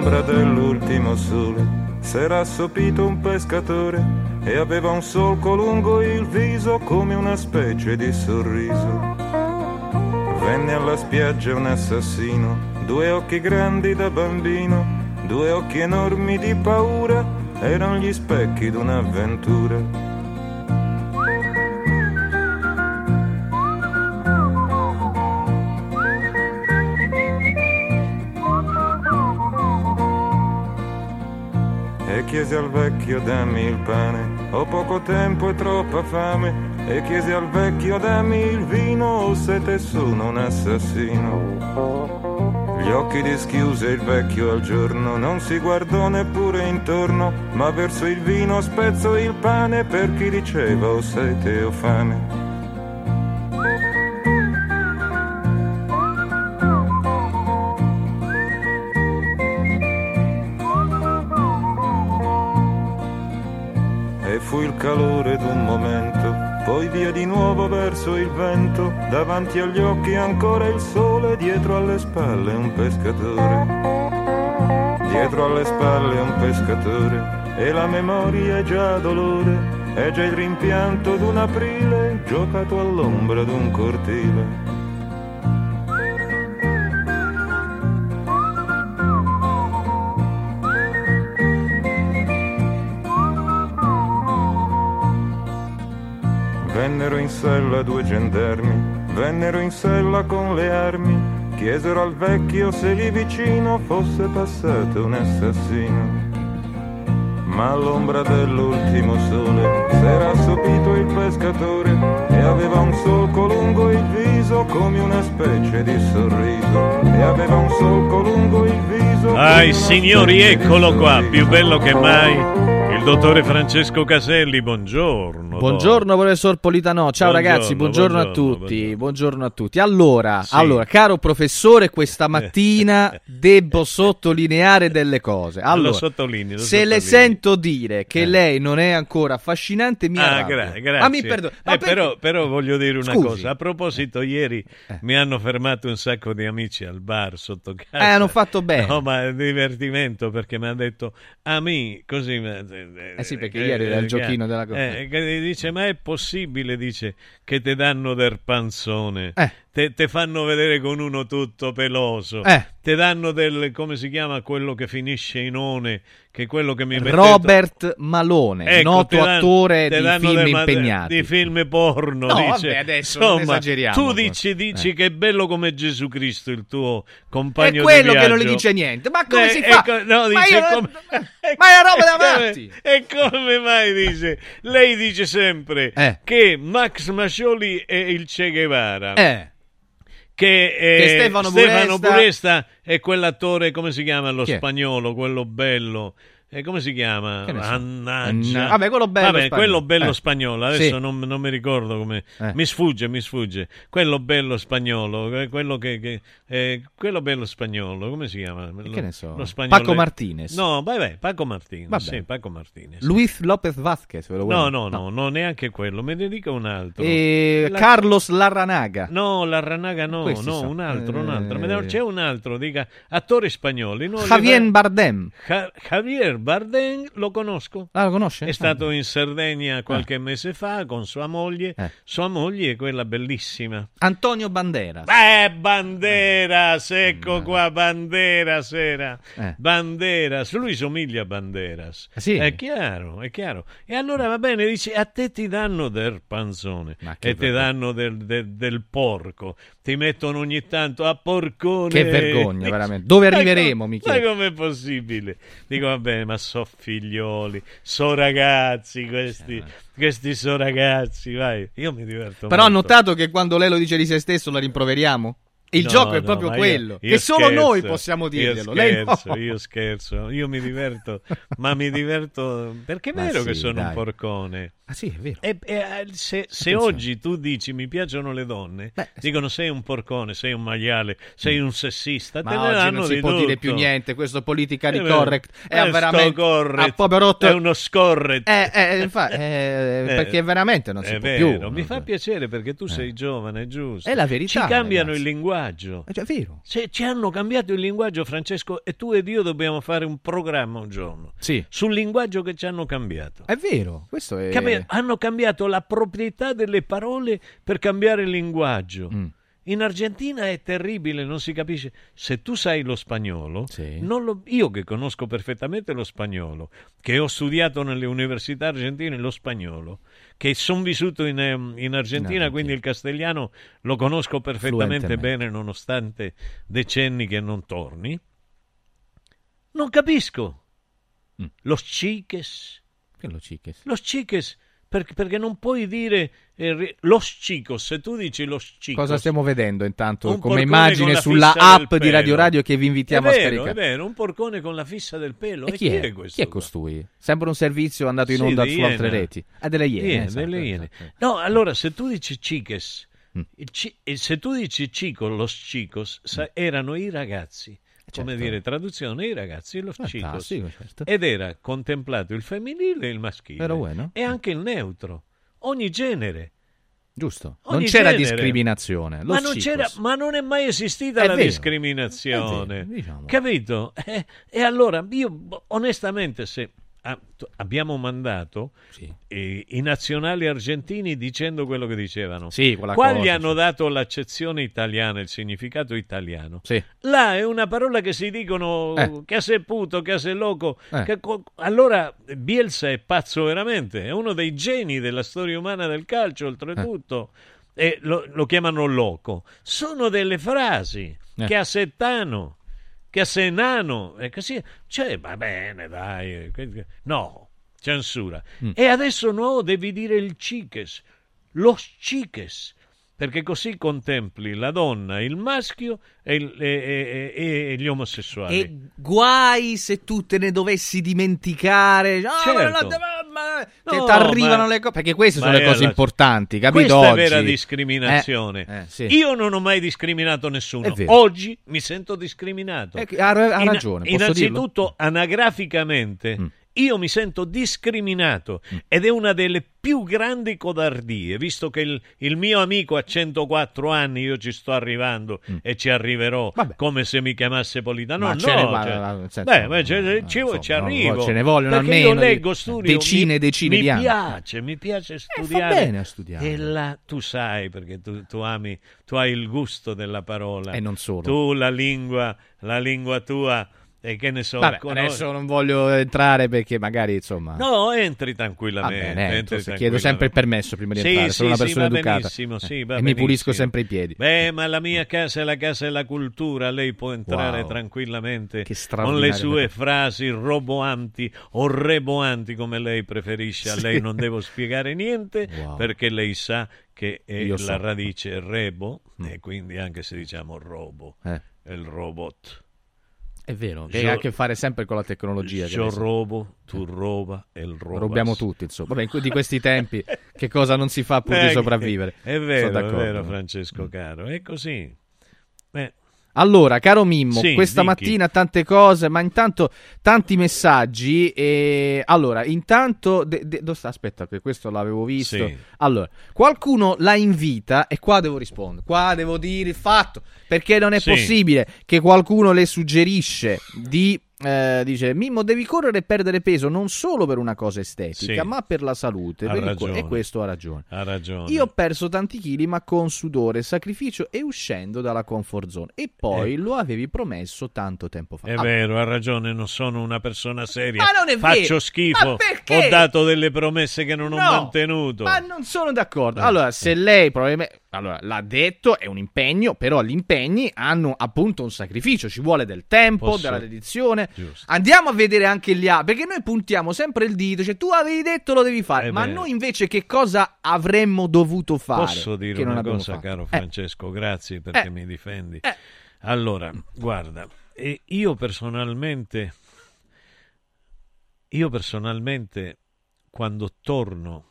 All'ombra dell'ultimo sole s'era assopito un pescatore e aveva un solco lungo il viso come una specie di sorriso. Venne alla spiaggia un assassino, due occhi grandi da bambino, due occhi enormi di paura, erano gli specchi d'un'avventura. Chiese al vecchio dammi il pane, ho poco tempo e troppa fame. E chiese al vecchio dammi il vino, ho sete e sono un assassino. Gli occhi dischiuse il vecchio al giorno, non si guardò neppure intorno, ma verso il vino spezzo il pane per chi diceva ho sete o fame. Calore d'un momento, poi via di nuovo verso il vento, davanti agli occhi ancora il sole, dietro alle spalle un pescatore. Dietro alle spalle un pescatore, e la memoria è già dolore, è già il rimpianto d'un aprile, giocato all'ombra d'un cortile. In sella due gendarmi, vennero in sella con le armi, chiesero al vecchio se lì vicino fosse passato un assassino. Ma all'ombra dell'ultimo sole s'era assopito il pescatore e aveva un solco lungo il viso come una specie di sorriso. E aveva un solco lungo il viso. Ai signori, eccolo qua, più bello che mai. Il dottore Francesco Caselli, buongiorno. Buongiorno professor Politano, ciao Buongiorno, ragazzi, buongiorno, a buongiorno, tutti, buongiorno. a tutti. Allora, Sì. allora, caro professore, questa mattina devo sottolineare delle cose. Lo Allora, sottolinei, lo se le sottolinei. sento dire che lei non è ancora affascinante, mi Ah, gra- grazie. Ma mi perdo- ma Eh, perché- però, però voglio dire una Scusi. cosa. A proposito, ieri mi hanno fermato un sacco di amici al bar sotto casa. Eh, hanno fatto bene. No, ma è divertimento perché mi hanno detto Ami, così. Eh sì, perché ieri era il giochino della cosa. Dice, ma è possibile, dice, che ti danno del panzone? Eh. Te, te fanno vedere con uno tutto peloso. Eh. Te danno del, come si chiama quello che finisce in one, che è quello che mi mette... Robert Malone, Ecco, noto danno- attore di film del impegnati. Di film porno. No, dice. vabbè, adesso Insomma, esageriamo, Tu dici, dici Eh. che è bello come Gesù Cristo, il tuo compagno È quello di che non le viaggio. dice niente. Ma come Eh, si fa? ecco, no, ma dice io- come- ma è roba da E come- matti. E come mai dice? Lei dice sempre Eh. che Max Mascioli è il Che Guevara. Eh. Che, eh, Che Stefano Buresta- Buresta è quell'attore, come si chiama lo Chi è? spagnolo, quello bello. E come si chiama? So. Mannaggia. Anna- Vabbè, quello bello Vabbè, spagnolo. quello bello Eh. spagnolo. Adesso Sì. non, non mi ricordo come. Eh. Mi sfugge, mi sfugge. Quello bello spagnolo. eh, Quello che. che- eh, quello bello spagnolo. Come si chiama? Lo, che ne so? lo spagnolo Paco Martinez. No, vai, vai, Paco Martinez. Vabbè. Sì, Paco Martinez. Luis Lopez Vázquez. ve lo vuoi? No, no, no, no, neanche quello. Me ne dica un altro. E La- Carlos Larranaga. No, la Ranaga no, Questi no, so. un altro, un Eh, altro. Ne- C'è un altro, dica, attori spagnoli. No, Javier Bardem. Ja- Javier Bardem lo conosco. Ah, lo conosce? È stato in Sardegna qualche mese fa con sua moglie. Eh. Sua moglie è quella bellissima. Antonio Banderas. Eh, Banderas, ecco qua, Banderas era. Eh. Banderas, lui somiglia a Banderas. sì? È chiaro, è chiaro. E allora va bene, dice, a te ti danno del panzone e ti danno del, del- del porco. Ti mettono ogni tanto a porcone. Che vergogna, veramente. Dove arriveremo, com- mi Ma com'è possibile? Dico, va bene, ma so figlioli, so ragazzi questi, questi so ragazzi, vai. Io mi diverto Però ha notato che quando lei lo dice di se stesso la rimproveriamo? Il No, gioco è no, proprio quello. io- che io solo scherzo, noi possiamo dirglielo. Io Lei no. scherzo, io scherzo, io mi diverto, ma mi diverto perché è Ma vero che sì, sono dai. un porcone. Ah sì, è vero. E, e, eh, se se oggi tu dici mi piacciono le donne, dicono sei un porcone, sei un maiale, sei un sessista, te Ma ne oggi non si di può dire più niente, questo politically Eh, beh, correct è questo veramente correct ha proprio rotto è uno scorret. Eh, eh, infa- eh, perché veramente non si è può vero, più. Mi fa piacere perché tu sei giovane, giusto? È la verità, Ci cambiano ragazzi. il linguaggio. È già vero. Se ci hanno cambiato il linguaggio, Francesco, e tu ed io dobbiamo fare un programma un giorno Sì. sul linguaggio che ci hanno cambiato. È vero, questo è Hanno cambiato la proprietà delle parole per cambiare il linguaggio. Mm. In Argentina è terribile, non si capisce. Se tu sai lo spagnolo, non lo- io che conosco perfettamente lo spagnolo, che ho studiato nelle università argentine lo spagnolo, che sono vissuto in, ehm, in Argentina, quindi il castigliano lo conosco perfettamente bene, nonostante decenni che non torni, non capisco. Los chiques. Che lo chiques? Los chiques, per- perché non puoi dire eh, los chicos, se tu dici los chicos. Cosa stiamo vedendo intanto come immagine sulla app di Radio. Radio che vi invitiamo è a vero, scaricare? È vero, un porcone con la fissa del pelo. E chi, è? questo? Chi è costui? Sembra un servizio andato in Sì, onda su altre Iena. reti. Ah, delle Iene. Iene, esatto, delle Iene. esatto. No, allora se tu dici chiques, Mm. ci- e se tu dici chico, los chicos, sa- erano i ragazzi. Come certo. dire, traduzione, i ragazzi, los chicos. Fantastico, certo. Ed era contemplato il femminile e il maschile. Bueno. E anche il neutro. Ogni genere. Giusto. Ogni non c'era genere. discriminazione. Ma non, chicos. c'era, ma non è mai esistita È la vero. discriminazione. Vero, diciamo. Capito? Eh, e allora io onestamente se ah, abbiamo mandato eh, i nazionali argentini dicendo quello che dicevano. Sì, Qua cosa, gli hanno dato l'accezione italiana, il significato italiano. Sì. Là è una parola che si dicono Eh. che sei puto, che sei loco. Eh. che co- allora Bielsa è pazzo veramente, è uno dei geni della storia umana del calcio, oltretutto. Eh. E lo, lo chiamano loco. Sono delle frasi Eh. che a settano, che a senano, e così. Cioè, va bene, dai. No, censura. Mm. E adesso no, devi dire il ciches, los ciches, perché così contempli la donna, il maschio e, il- e- e- e- gli omosessuali. E guai se tu te ne dovessi dimenticare. Ah, Certo. ma no, ma- ma- che No, ti arrivano ma- le cose. Perché queste sono le cose la- importanti, capito? Questa Oggi. è vera discriminazione. Eh, eh, sì. Io non ho mai discriminato nessuno. Oggi mi sento discriminato. Ha, ha ragione. Posso innanzitutto, anagraficamente, Mm. Io mi sento discriminato Mm. ed è una delle più grandi codardie, visto che il, il mio amico ha 104 anni, io ci sto arrivando e ci arriverò come se mi chiamasse Politano. Mm. Ma no, ce ne- cioè- ma- nel senso- beh, ce- ci, insomma, ci no, arrivo. ce ne vogliono almeno io leggo studio, decine e mi- decine mi di anni. piace, mi piace studiare. bene a studiare. E là, tu sai, perché tu, tu ami, tu hai il gusto della parola. E non solo. Tu la lingua, la lingua tua, e che ne so. Vabbè, adesso non voglio entrare perché magari insomma. No, entri tranquillamente. bene, entri entonces chiedo sempre il permesso prima di Sì, entrare, sì, sono una sì, persona va educata. benissimo, sì, Eh, va e mi pulisco benissimo. sempre i piedi. Beh, ma la mia casa è la casa della cultura, lei può entrare Wow. tranquillamente con le sue frasi roboanti o reboanti come lei preferisce. A Sì. lei non devo spiegare niente Wow. perché lei sa che è Io la so. radice rebo e quindi anche se diciamo robo, Eh. è il robot. È vero, che ha a che fare sempre con la tecnologia. Io robo, tu roba e il robas. Rubiamo tutti, insomma. Vabbè, di questi tempi, che cosa non si fa pur di Eh, sopravvivere? È vero, è vero, Francesco caro, è così. Beh, Allora, caro Mimmo, Sì, questa Vicky. mattina tante cose, ma intanto tanti messaggi. E... Allora, intanto. de- de-? Aspetta, che questo l'avevo visto. Sì. Allora, qualcuno la invita, e qua devo rispondere. Qua devo dire il fatto. Perché non è Sì. possibile che qualcuno le suggerisce di. Eh, dice Mimmo devi correre e perdere peso non solo per una cosa estetica Sì. ma per la salute Ha per ragione. e questo ha ragione ha ragione. io ho perso tanti chili, ma con sudore, sacrificio e uscendo dalla comfort zone. E poi lo avevi promesso tanto tempo fa. È Ah, vero, ha ragione, non sono una persona seria. Ma non è Faccio vero. schifo. Ho dato delle promesse che non ho No, mantenuto. Ma non sono d'accordo. Eh, Allora, se lei probabilmente. Allora, l'ha detto, è un impegno, però gli impegni hanno appunto un sacrificio. Ci vuole del tempo, Posso- della dedizione. Giusto. Andiamo a vedere anche gli altri. Perché noi puntiamo sempre il dito. Cioè, tu avevi detto lo devi fare. Eh ma beh. noi invece che cosa avremmo dovuto fare? Posso dire una cosa, fatto? caro Eh. Francesco? Grazie perché Eh. mi difendi. Eh. Allora, guarda, io personalmente, io personalmente, quando torno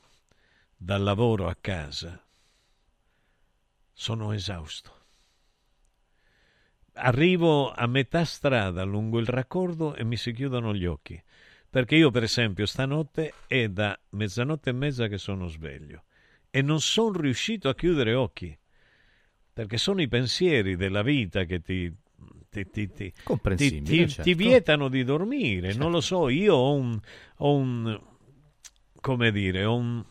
dal lavoro a casa, sono esausto. Arrivo a metà strada lungo il raccordo e mi si chiudono gli occhi. Perché io, per esempio, stanotte è da mezzanotte e mezza che sono sveglio e non sono riuscito a chiudere occhi. Perché sono i pensieri della vita che ti, ti, ti, ti, ti- ti- certo. ti vietano di dormire. Non lo so, io ho un, ho un come dire, ho un,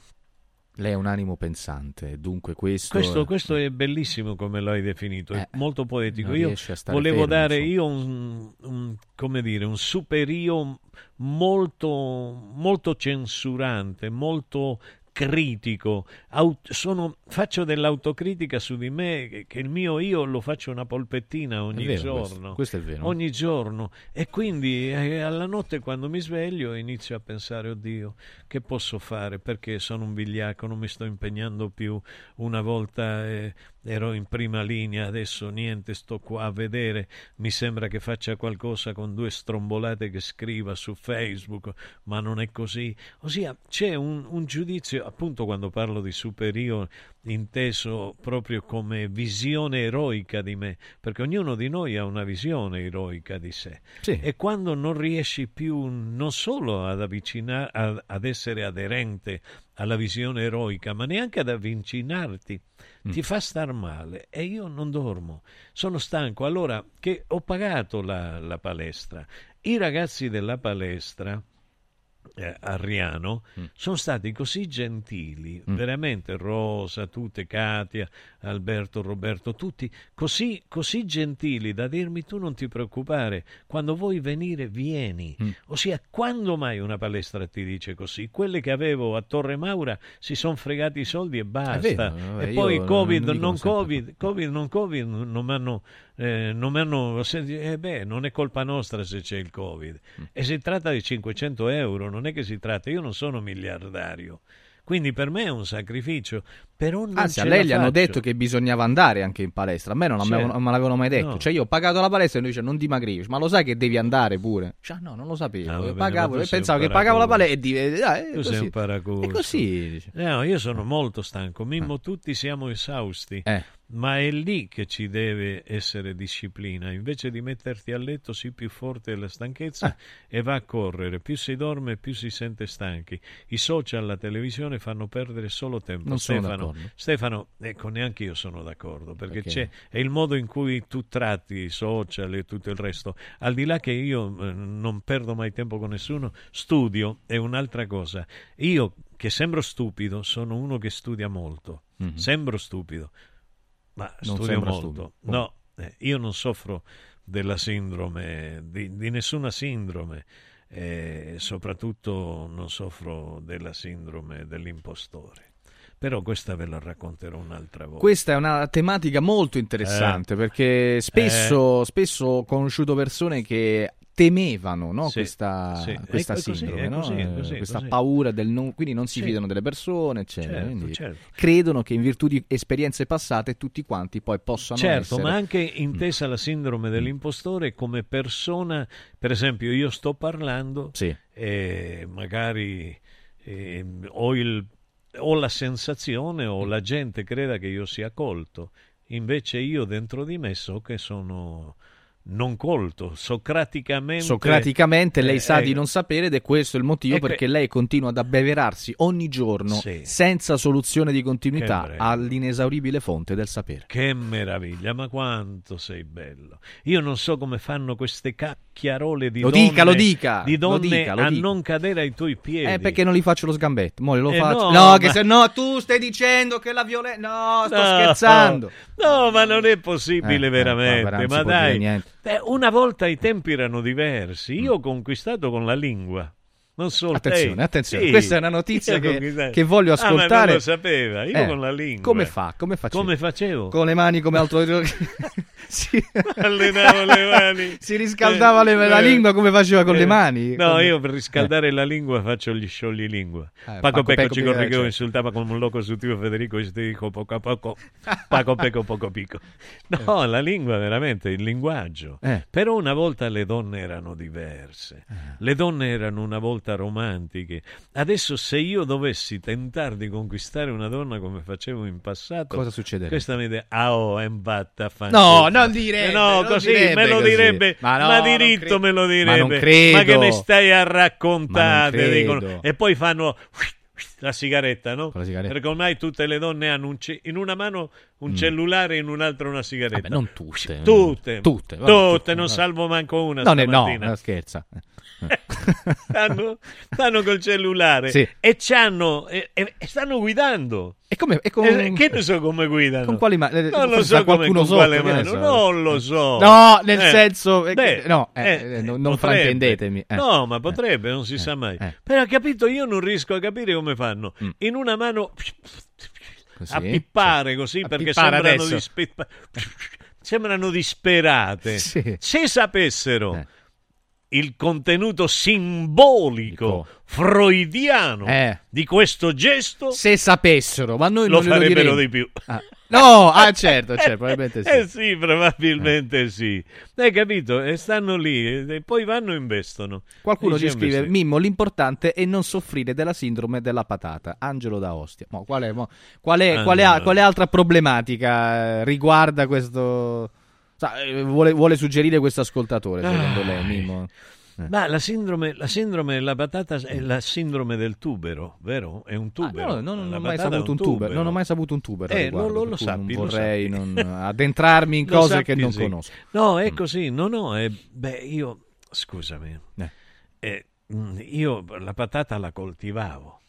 Lei è un animo pensante, dunque questo... questo, questo è bellissimo come lo hai definito, è Eh, molto poetico. Io volevo fermo, dare io un, un- come dire, un superio molto, molto censurante, molto critico. Aut- sono- faccio dell'autocritica su di me, che, il mio io lo faccio una polpettina ogni vero giorno. questo, questo è vero. Ogni giorno. E quindi eh, alla notte quando mi sveglio inizio a pensare, oddio, che posso fare? Perché sono un vigliacco, non mi sto impegnando più. Una volta eh, ero in prima linea, adesso niente, sto qua a vedere. Mi sembra che faccia qualcosa con due strombolate che scriva su Facebook, ma non è così. Ossia, c'è un, un giudizio, appunto quando parlo di superio, inteso proprio come visione eroica di me, perché ognuno di noi ha una visione eroica di sé. Sì. E quando non riesci più non solo ad avvicinare, ad, ad essere aderente alla visione eroica, ma neanche ad avvicinarti, ti fa star male. E io non dormo, sono stanco. Allora che ho pagato la, la palestra, i ragazzi della palestra eh, a Riano sono stati così gentili, veramente Rosa, tutte, Katia, Alberto, Roberto, tutti così, così gentili da dirmi tu non ti preoccupare, quando vuoi venire vieni. Ossia, quando mai una palestra ti dice così? Quelle che avevo a Torre Maura si sono fregati i soldi e basta. vero, vabbè, e poi Covid, non non Covid, Covid, non Covid, non mi hanno... Eh, non hanno eh beh, non è colpa nostra se c'è il Covid. Mm. E si tratta di 500 euro, non è che si tratta, io non sono miliardario. Quindi per me è un sacrificio, però non Anzi, a lei gli hanno detto che bisognava andare anche in palestra. A me non, me- non me l'avevano mai detto. No. Cioè, io ho pagato la palestra e lui dice non dimagrisci, ma lo sai che devi andare pure? Cioè, no, non lo sapevo. Ah, bene, Pagavo- sei pensavo che pagavo la palestra e di- eh, è Tu sei così. un paraculo. È così. dice. No, io sono molto stanco, Mimmo, tutti siamo esausti. Eh. Ma è lì che ci deve essere disciplina. Invece di metterti a letto, sii più forte della stanchezza e va a correre. Più si dorme, più si sente stanchi. I social, la televisione fanno perdere solo tempo. Non Stefano. Stefano, ecco, neanche io sono d'accordo perché, c'è è il modo in cui tu tratti i social e tutto il resto. Al di là che io eh, non perdo mai tempo con nessuno, studio è un'altra cosa. Io che sembro stupido, sono uno che studia molto. Mhm. Sembro stupido, ma Non studio molto. No, eh, io non soffro della sindrome, di, di nessuna sindrome. E soprattutto non soffro della sindrome dell'impostore. Però questa ve la racconterò un'altra volta. Questa è una tematica molto interessante Eh. perché spesso, spesso ho conosciuto persone che temevano no, Sì, questa, sì. questa così, sindrome, è no? così, Eh, così, questa così. paura del non, quindi non si Sì. fidano delle persone, eccetera. Certo, quindi certo. credono che in virtù di esperienze passate tutti quanti poi possano Certo, essere... ma anche intesa la sindrome dell'impostore come persona, per esempio io sto parlando e magari eh, ho, il- ho la sensazione o la gente creda che io sia colto, invece io dentro di me so che sono non colto, socraticamente... Socraticamente lei eh, sa eh, di non sapere ed è questo il motivo e que- perché lei continua ad abbeverarsi ogni giorno Sì. senza soluzione di continuità Che all'inesauribile fonte del sapere. Che meraviglia, ma quanto sei bello. Io non so come fanno queste cacchiarole di Lo donne, dica, lo dica, di lo donne dica, lo a dica. non cadere ai tuoi piedi. Eh, perché non gli faccio lo sgambetto? Mo lo Eh, faccio. no, No, che ma- se no tu stai dicendo che la violenza. No, sto No, scherzando. No, ma non è possibile Eh, eh, veramente. ma dai, niente. Eh, una volta i tempi erano diversi. Io ho conquistato con la lingua. Non solo Attenzione, lei. attenzione, Sì, questa è una notizia che- che voglio Ah, ma ascoltare. non lo sapeva, io Eh, con la lingua. Come fa? Come facevo? Come facevo? Con le mani come altro. si... Allenavo le mani. si riscaldava le- la Eh, lingua come faceva con eh, le mani? No, Come- io per riscaldare la lingua faccio gli sciogli lingua. Eh, Paco, Paco Pecco Pecco ci Picco, correggo, certo. insultava come un loco su tio Federico e ti dico poco a poco. Paco Pecco poco pico. No, la lingua veramente, il linguaggio. Eh. Però una volta le donne erano diverse. Le donne erano una volta romantiche. Adesso se io dovessi tentare di conquistare una donna come facevo in passato, Cosa succederebbe? Questa mi dice, ah oh, è un batta No, non direbbe, Eh no, non così me lo così. direbbe, Ma ma, no, non diritto cre- me lo Ma direbbe. non credo. Ma che ne stai a Ma raccontare? Dicono. credo. E poi fanno la sigaretta, no? La sigaretta. Perché ormai tutte le donne hanno un ce- in una mano un Mm. cellulare e in un'altra una sigaretta. Vabbè, non tutte. Tutte. Tutte, vabbè, Tutte, non vabbè. salvo manco una no, stamattina. no, scherza. stanno, stanno col cellulare Sì. e, e, e- stanno guidando. E come, e con- Eh, che ne so come guidano? Con quali mani? Eh, Non lo so come, con sotto, quale mano. so. Non lo so. No, nel Eh, senso- eh, beh, no, eh, eh, non- non fraintendetemi. No, ma potrebbe, non si sa mai. Però capito, io non riesco a capire come fanno. Mm. In una mano Così, a pippare così A perché pippare sembrano, dispe- sembrano disperate. Sì. Se sapessero il contenuto simbolico freudiano Eh. di questo gesto, Se sapessero, ma noi lo farebbero diremo. di più. Ah. No, ah, certo, certo, probabilmente sì. Eh sì, probabilmente sì. Hai capito? E stanno lì e poi vanno e investono. Qualcuno E ci scrive: sì. Mimmo, l'importante è non soffrire della sindrome della patata. Angelo da Ostia. Mo, qual, è, mo, qual, è, Ah, qual, è, no. qual è altra problematica eh, riguarda questo. Sa, eh, vuole, vuole suggerire questo ascoltatore, secondo lei, Mimmo? Eh. Ma la sindrome, la sindrome della patata è la sindrome del tubero, vero? È un tubero. Ah, no, no, non, ho mai saputo un tubero. Non ho mai saputo un tubero. Eh, riguardo, lo- lo- lo sappi, non lo vorrei sappi. non addentrarmi in Lo cose sappi, che non sì. conosco. No, è così. No, no, è- beh, io, scusami, Eh. eh, mm, io la patata la coltivavo.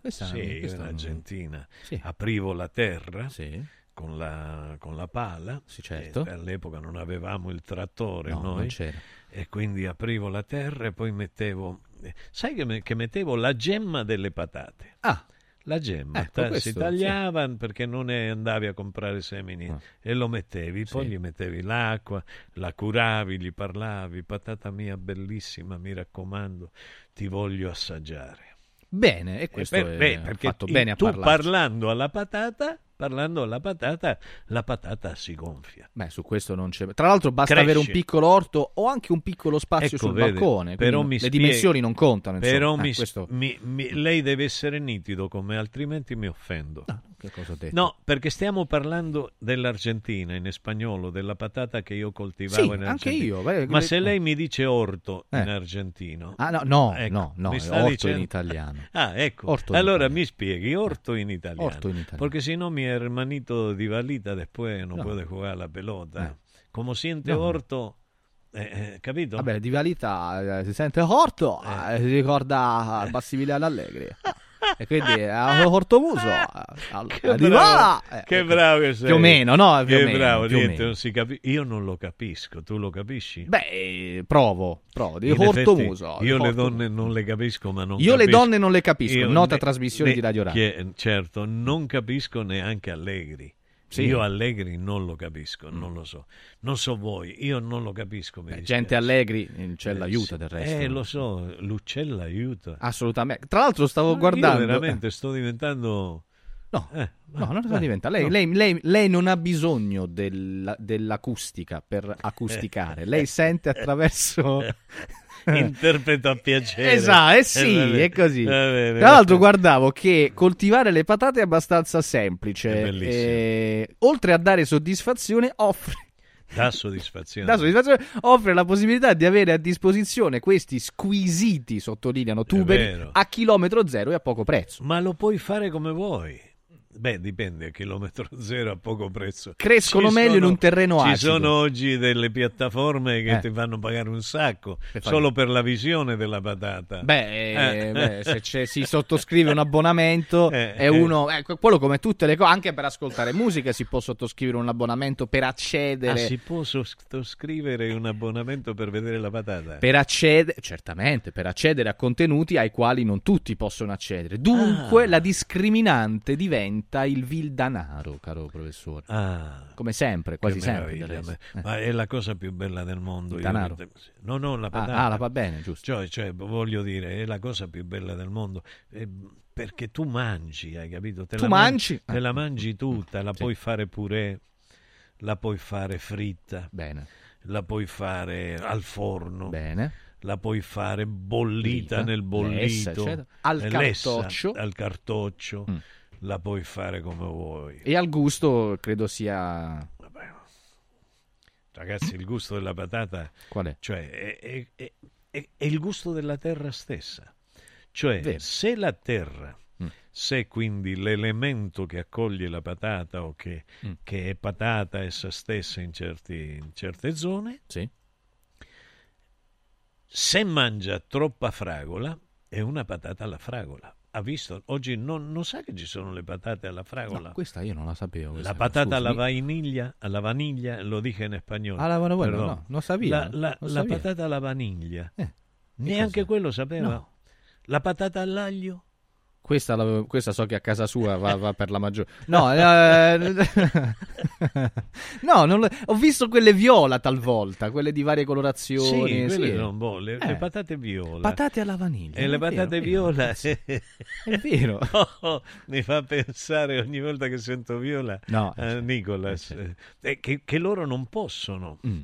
questa- sì, questa in non- Argentina. Sì. Aprivo la terra Sì. Con, la, con la pala. Sì, certo. E all'epoca non avevamo il trattore No, noi. E quindi aprivo la terra e poi mettevo... eh, Sai che, me- che mettevo la gemma delle patate? Ah. La gemma, Ecco, ta- questo, si tagliava perché non andavi a comprare semini Ah. e lo mettevi, poi Sì. gli mettevi l'acqua, la curavi, gli parlavi, patata mia bellissima, mi raccomando, ti voglio assaggiare. Bene, e E questo per- è beh, fatto bene a tu parlarci. parlando alla patata parlando della patata, la patata si gonfia. Beh, su questo non c'è. Tra l'altro, basta Cresce. avere un piccolo orto o anche un piccolo spazio Ecco, sul vede, balcone. però mi le spieghi- dimensioni non contano. insomma. Però Eh, mi- questo- mi- mi- lei deve essere nitido con me, altrimenti mi offendo. Che cosa ho detto? No, perché stiamo parlando dell'Argentina in spagnolo, della patata che io coltivavo Sì, in Argentina. anche io, beh, Ma le- se lei mi dice orto Eh. in argentino. Ah, no, no, ecco, no, no, mi sta orto dicendo- in italiano. Ah, ecco. Orto allora italiano. mi spieghi, orto in italiano. Orto in italiano. Porque si no mi hermanito di Valita después no, No. puede jugar la pelota. Eh. Como siente No. orto, eh, eh, capito? Vabbè, di Valita eh, si sente orto, eh, si ricorda Massimiliano Allegri. e quindi è orto muso. Che di bravo, là, eh, che eh, bravo che sei. Più o meno, no? Più che meno, bravo, più niente, non si capi- Io non lo capisco, tu lo capisci? Beh, eh, provo, provo, di In orto effetti, muso. di Io le donne non le capisco, ma non Io le capisco- donne non le capisco, Io nota ne- trasmissione ne- di Radio Radio. che- certo, non capisco neanche Allegri. Sì. Io Allegri non lo capisco, non lo so. Non so voi, io non lo capisco. Beh, gente allegri eh, Eh, l'aiuta sì. del resto. Eh, lo so, l'uccella aiuta. Assolutamente. Tra l'altro stavo Ma guardando... Io veramente sto diventando... No, Eh, No, non si diventa. Lei, no. lei- lei- lei non ha bisogno della- dell'acustica per acusticare. Lei sente attraverso. Interpreto a piacere. Esatto, eh sì, è così. bene, Tra l'altro, guardavo che coltivare le patate è abbastanza semplice. È bellissimo. e, oltre a dare soddisfazione, offre. Dà soddisfazione. dà soddisfazione, offre la possibilità di avere a disposizione questi squisiti, sottolineano tuberi, a chilometro zero e a poco prezzo. Ma lo puoi fare come vuoi. Beh, dipende, a chilometro zero a poco prezzo. Crescono Ci meglio in sono- un terreno Ci acido. sono oggi delle piattaforme che Eh. ti fanno pagare un sacco Per solo per la visione della patata. Beh, Eh. eh, beh, se si sottoscrive un abbonamento Eh, e eh. uno, ecco, quello come tutte le cose, anche per ascoltare musica si può sottoscrivere un abbonamento per Ah, accedere. si può sottoscrivere un abbonamento per vedere la patata? Per accedere, certamente, per accedere a contenuti ai quali non tutti possono accedere. Dunque, Ah. la discriminante diventa il vil danaro, caro professore. Ah, Come sempre, quasi sempre. resto. ma- Ma è la cosa più bella del mondo. Il io che te- No, no, la Ah, patata. ah, la va bene, giusto. Cioè, cioè, voglio dire, è la cosa più bella del mondo. eh, perché tu mangi, hai capito? Te Tu la man- mangi? Te la Ah. mangi tutta, la Sì. puoi fare purè, la puoi fare fritta, Bene. la puoi fare al forno. Bene. La puoi fare bollita Bollita, nel bollito, lessa. Al eh, cartoccio. al cartoccio. Mm. La puoi fare come vuoi. E al gusto credo sia... Ragazzi, il gusto della patata Qual è? cioè, è, è- è- è- è il gusto della terra stessa. Cioè, Vero. se la terra, Mm. se quindi l'elemento che accoglie la patata o che, Mm. che è patata essa stessa in, certi- in certe zone, Sì. se mangia troppa fragola, è una patata alla fragola. Ha visto? Oggi non, non sa che ci sono le patate alla fragola. No, questa io non la sapevo. La cosa. patata alla vaniglia, alla vaniglia, lo dije in spagnolo. Ah, la vaniglia, no, non sapevo, La, la- non la sapevo. patata alla vaniglia. Eh, Neanche cos'è? quello sapeva. No. La patata all'aglio. Questa, la- questa so che a casa sua va, va per la maggiore. No, eh, no non lo- ho visto quelle viola talvolta, quelle di varie Sì, colorazioni. quelle sì. sono buone. Le, le Eh. patate viola. Patate alla vaniglia. E le è vero, patate è vero. viola. È vero. Oh, mi fa pensare ogni volta che sento viola No, a Nicolas. eh, che, che loro non possono Mm.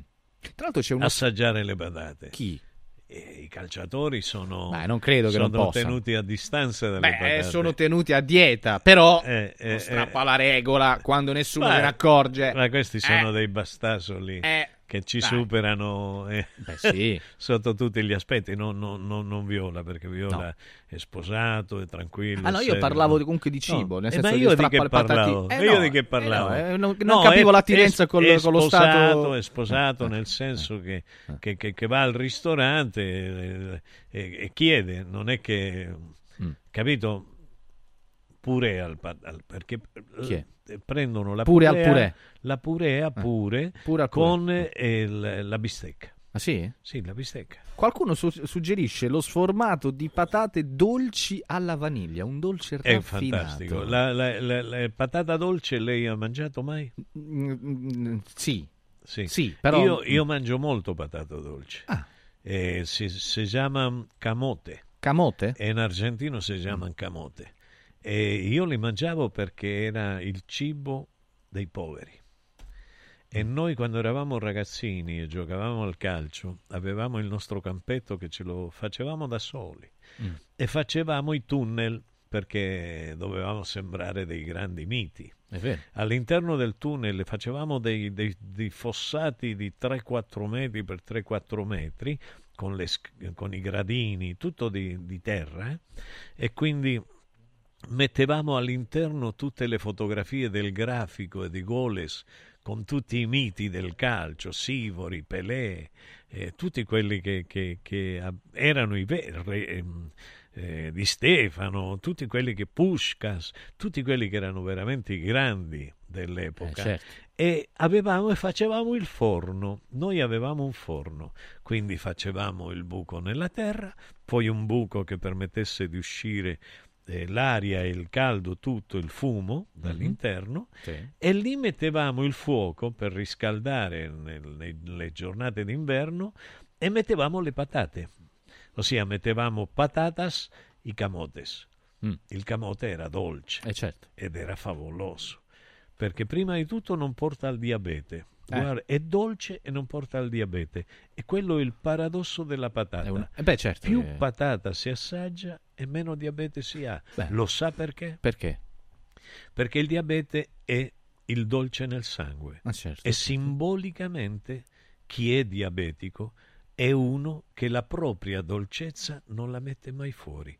Tra l'altro c'è uno... assaggiare le patate. Chi? I calciatori sono, Beh, non credo che sono non tenuti a distanza dalle Beh, patate. sono tenuti a dieta, però Eh, eh, strappa eh. la regola quando nessuno se ne accorge. Ma questi sono Eh. dei bastasoli Eh, che ci dai. superano eh, Beh, sì. sotto tutti gli aspetti. Non, non- non- non Viola, perché Viola No. è sposato, è tranquillo. Ah no, io serio. parlavo comunque di No. cibo, nel Eh, senso ma che io di che parlavo? Eh, io no, di che eh, parlavo? no, eh, non, non No, capivo è- l'attinenza è- col- è con lo stato... È sposato nel senso che, che- che- che va al ristorante eh, e, e chiede, non è che... Mm. Capito? Pure al, al- perché è? eh, prendono la Pure al purea, purè. la purea pure, pure al con purè. eh, la bistecca. Ah sì? Sì, la bistecca. Qualcuno su- suggerisce lo sformato di patate dolci alla vaniglia, un dolce È raffinato. fantastico. La, la- la- la patata dolce lei ha mangiato mai? Mm, mm, sì. Sì. Sì, però- Io, io mangio molto patata dolce. Ah. Eh, si, si chiama camote. Camote? E in argentino si chiama camote. E io li mangiavo perché era il cibo dei poveri. E noi quando eravamo ragazzini e giocavamo al calcio, avevamo il nostro campetto che ce lo facevamo da soli Mm. e facevamo i tunnel perché dovevamo sembrare dei grandi miti. All'interno del tunnel facevamo dei, dei- dei fossati di 3-4 metri per 3-4 metri con, le con i gradini, tutto di, di terra eh, e quindi mettevamo all'interno tutte le fotografie del grafico e di Goles con tutti i miti del calcio, Sivori, Pelé, eh, tutti quelli che, che- che erano i veri, ehm, eh, di Stefano, tutti quelli che Pushkas, tutti quelli che erano veramente i grandi dell'epoca. Eh, certo. E avevamo e facevamo il forno. Noi avevamo un forno, quindi facevamo il buco nella terra, poi un buco che permettesse di uscire eh, l'aria e il caldo, tutto il fumo dall'interno, Sì. e lì mettevamo il fuoco per riscaldare nel- nelle giornate d'inverno e mettevamo le patate. Ossia, mettevamo patatas i camotes. Il camote era dolce Eh, certo. ed era favoloso perché prima di tutto non porta al diabete. Eh. Guarda, è dolce e non porta al diabete. E quello è il paradosso della patata. È un- eh beh, certo, Più eh. patata si assaggia e meno diabete si ha. Beh. Lo sa perché? Perché? Perché il diabete è il dolce nel sangue. Ma certo. E simbolicamente chi è diabetico è uno che la propria dolcezza non la mette mai fuori,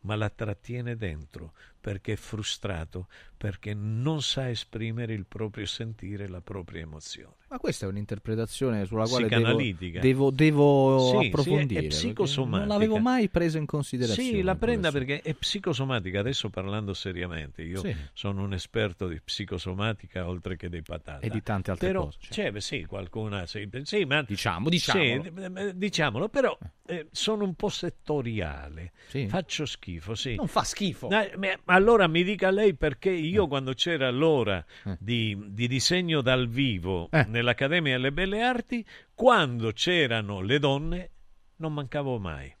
ma la trattiene dentro perché è frustrato, perché non sa esprimere il proprio sentire, la propria emozione. Ma questa è un'interpretazione sulla quale devo, devo, devo Sì, sì, è- approfondire. è perché psicosomatica. Non l'avevo mai preso in considerazione. Sì, la prenda perché è psicosomatica. Adesso parlando seriamente, io Sì. sono un esperto di psicosomatica oltre che di patata. E di tante altre Però, cose, certo. C'è, beh, sì, qualcuna. Sì, sì, ma, Diciamo, diciamolo. Sì, eh, diciamolo, però eh, sono un po' settoriale. Sì. Faccio schifo, sì. Non fa schifo. No, ma- allora mi dica lei perché io quando c'era l'ora di, di disegno dal vivo Eh. nell'Accademia delle Belle Arti, quando c'erano le donne non mancavo mai.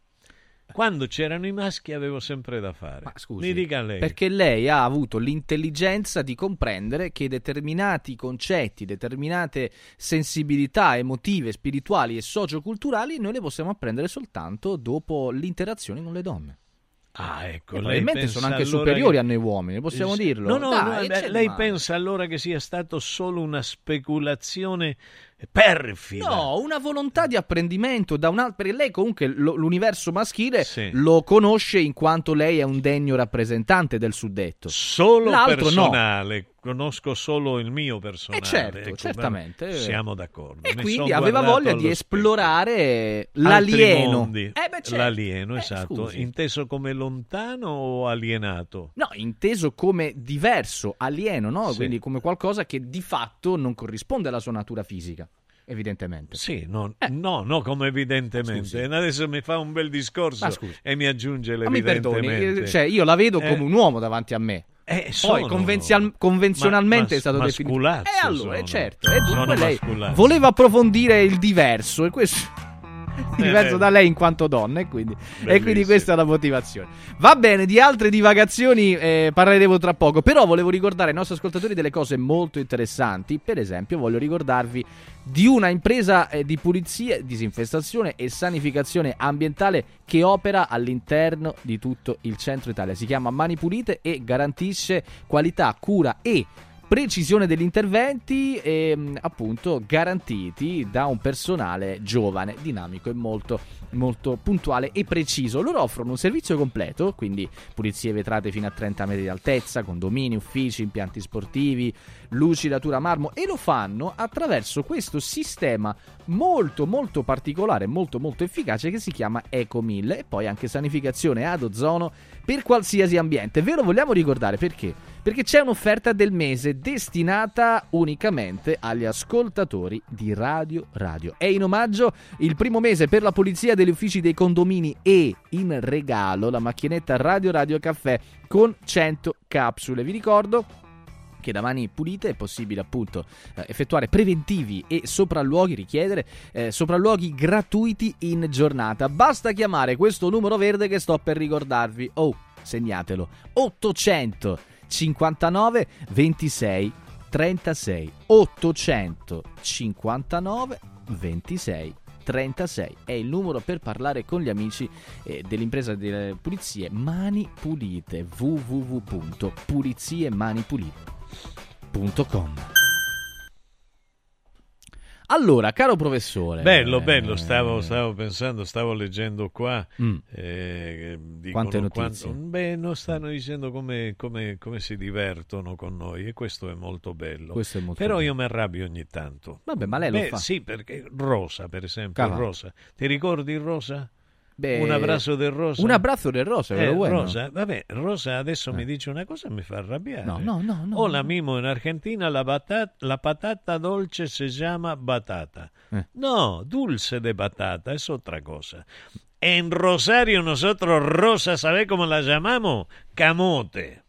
Quando c'erano i maschi avevo sempre da fare. Ma scusi, mi dica lei. Perché lei ha avuto l'intelligenza di comprendere che determinati concetti, determinate sensibilità emotive, spirituali e socioculturali noi le possiamo apprendere soltanto dopo l'interazione con le donne. Ah, ecco, E probabilmente sono anche allora superiori che- a noi uomini, possiamo dirlo. No, no, Dai, no, beh, lei male. pensa allora che sia stato solo una speculazione perfida. No, una volontà di apprendimento da un altro. Perché lei, comunque, lo- l'universo maschile Sì. lo conosce in quanto lei è un degno rappresentante del suddetto. Solo L'altro no. personale, conosco solo il mio personale. Eh, certo, ecco, certamente. Siamo d'accordo. E Mi quindi aveva voglia di esplorare l'alieno. Mondi. Eh, beh, certo. L'alieno, Eh, esatto. scusi. Inteso come lontano o alienato? No, inteso come diverso, alieno, no? Sì. Quindi come qualcosa che di fatto non corrisponde alla sua natura fisica, evidentemente. Sì, no, no, no, come evidentemente. Scusi. Adesso mi fa un bel discorso e mi aggiunge Ma mi perdoni, l'evidentemente. eh, cioè io la vedo Eh, come un uomo davanti a me. Eh, Poi convenzial- convenzionalmente ma- è stato definito. E allora, eh, sono. certo. E dunque Sono lei voleva approfondire il diverso e questo diverso Eh. da lei in quanto donna e quindi, e quindi questa è la motivazione. Va bene, di altre divagazioni eh, parleremo tra poco, però volevo ricordare ai nostri ascoltatori delle cose molto interessanti, per esempio voglio ricordarvi di una impresa eh, di pulizia, disinfestazione e sanificazione ambientale che opera all'interno di tutto il centro Italia. Si chiama Mani Pulite e garantisce qualità, cura e precisione degli interventi ehm, appunto garantiti da un personale giovane, dinamico e molto, molto puntuale e preciso. Loro offrono un servizio completo, quindi pulizie vetrate fino a 30 metri di altezza, condomini, uffici, impianti sportivi, lucidatura marmo e lo fanno attraverso questo sistema molto molto particolare, molto molto efficace che si chiama Ecomil e poi anche sanificazione ad ozono per qualsiasi ambiente. Ve lo vogliamo ricordare perché? Perché c'è un'offerta del mese destinata unicamente agli ascoltatori di Radio Radio. È in omaggio il primo mese per la pulizia degli uffici dei condomini e in regalo la macchinetta Radio Radio Caffè con 100 capsule. Vi ricordo che da mani pulite è possibile appunto eh, effettuare preventivi e sopralluoghi, richiedere eh, sopralluoghi gratuiti in giornata. Basta chiamare questo numero verde che sto per ricordarvi. Oh, segnatelo. 859 26 36 859 26 36 è il numero per parlare con gli amici eh, dell'impresa delle pulizie Mani Pulite. www.puliziemanipulite.com allora, caro professore, Bello, bello, eh, stavo, stavo pensando, stavo leggendo qua. Mm. eh, dicono Quante notizie. quanto- beh, non stanno dicendo come, come- come si divertono con noi e questo è molto bello. Questo è molto Però bello. io mi arrabbio ogni tanto. Vabbè, ma lei lo Beh, fa. Sì, perché Rosa, per esempio. Rosa. Ti ricordi Rosa? Beh, un abbraccio del Rosa. Un abbraccio del Rosa, Eh, bueno? Rosa, vabbè, Rosa adesso mi dice una cosa e mi fa arrabbiare. No, no, no, no, O la mimo in Argentina la, batata, la patata dolce si chiama batata. Eh. No, dulce de batata es otra cosa. En Rosario nosotros Rosa, ¿sabe cómo la llamamos? Camote.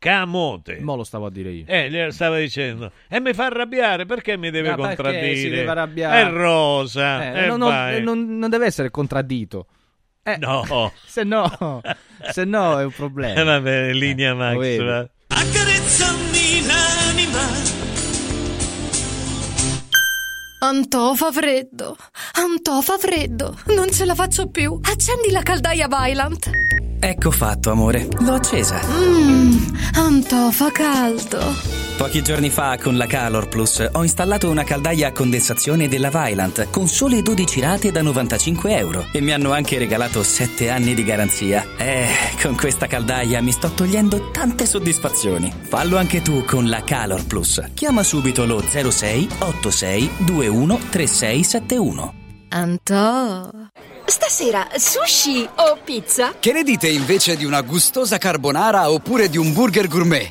Camote. Mo lo stavo a dire io. Eh, glielo stava dicendo. E mi fa arrabbiare, perché mi deve perché contraddire? si deve arrabbiare? È Rosa. Eh, eh, non, non- non deve essere contraddito. Eh, No. se no, se no è un problema. Eh, vabbè, linea Max. lo vedi. va. Accarezzami l'anima. Antò fa freddo. Antò fa freddo. Non ce la faccio più. Accendi la caldaia Vylant. Ecco fatto, amore. L'ho accesa. Mmm, Antò fa caldo. Pochi giorni fa con la Calor Plus ho installato una caldaia a condensazione della Vylant con sole 12 rate da 95 euro e mi hanno anche regalato 7 anni di garanzia. Eh, con questa caldaia mi sto togliendo tante soddisfazioni. Fallo anche tu con la Calor Plus. Chiama subito lo 06 86 21 3671. Antò. Stasera sushi o pizza? Che ne dite invece di una gustosa carbonara oppure di un burger gourmet?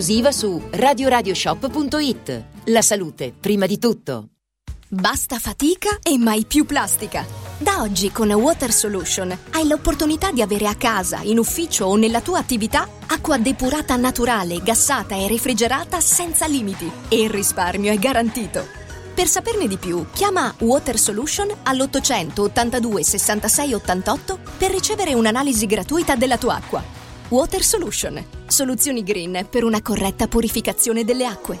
su radioradioshop.it. La salute, prima di tutto. Basta fatica e mai più plastica. Da oggi con Water Solution hai l'opportunità di avere a casa, in ufficio o nella tua attività acqua depurata naturale, gassata e refrigerata senza limiti e il risparmio è garantito. Per saperne di più, chiama Water Solution all'800 82 66 88 per ricevere un'analisi gratuita della tua acqua. Water Solution, soluzioni green per una corretta purificazione delle acque.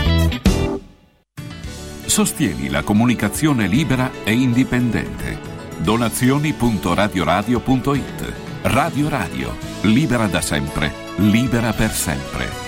Sostieni la comunicazione libera e indipendente. Donazioni.radioradio.it Radio Radio, libera da sempre, libera per sempre.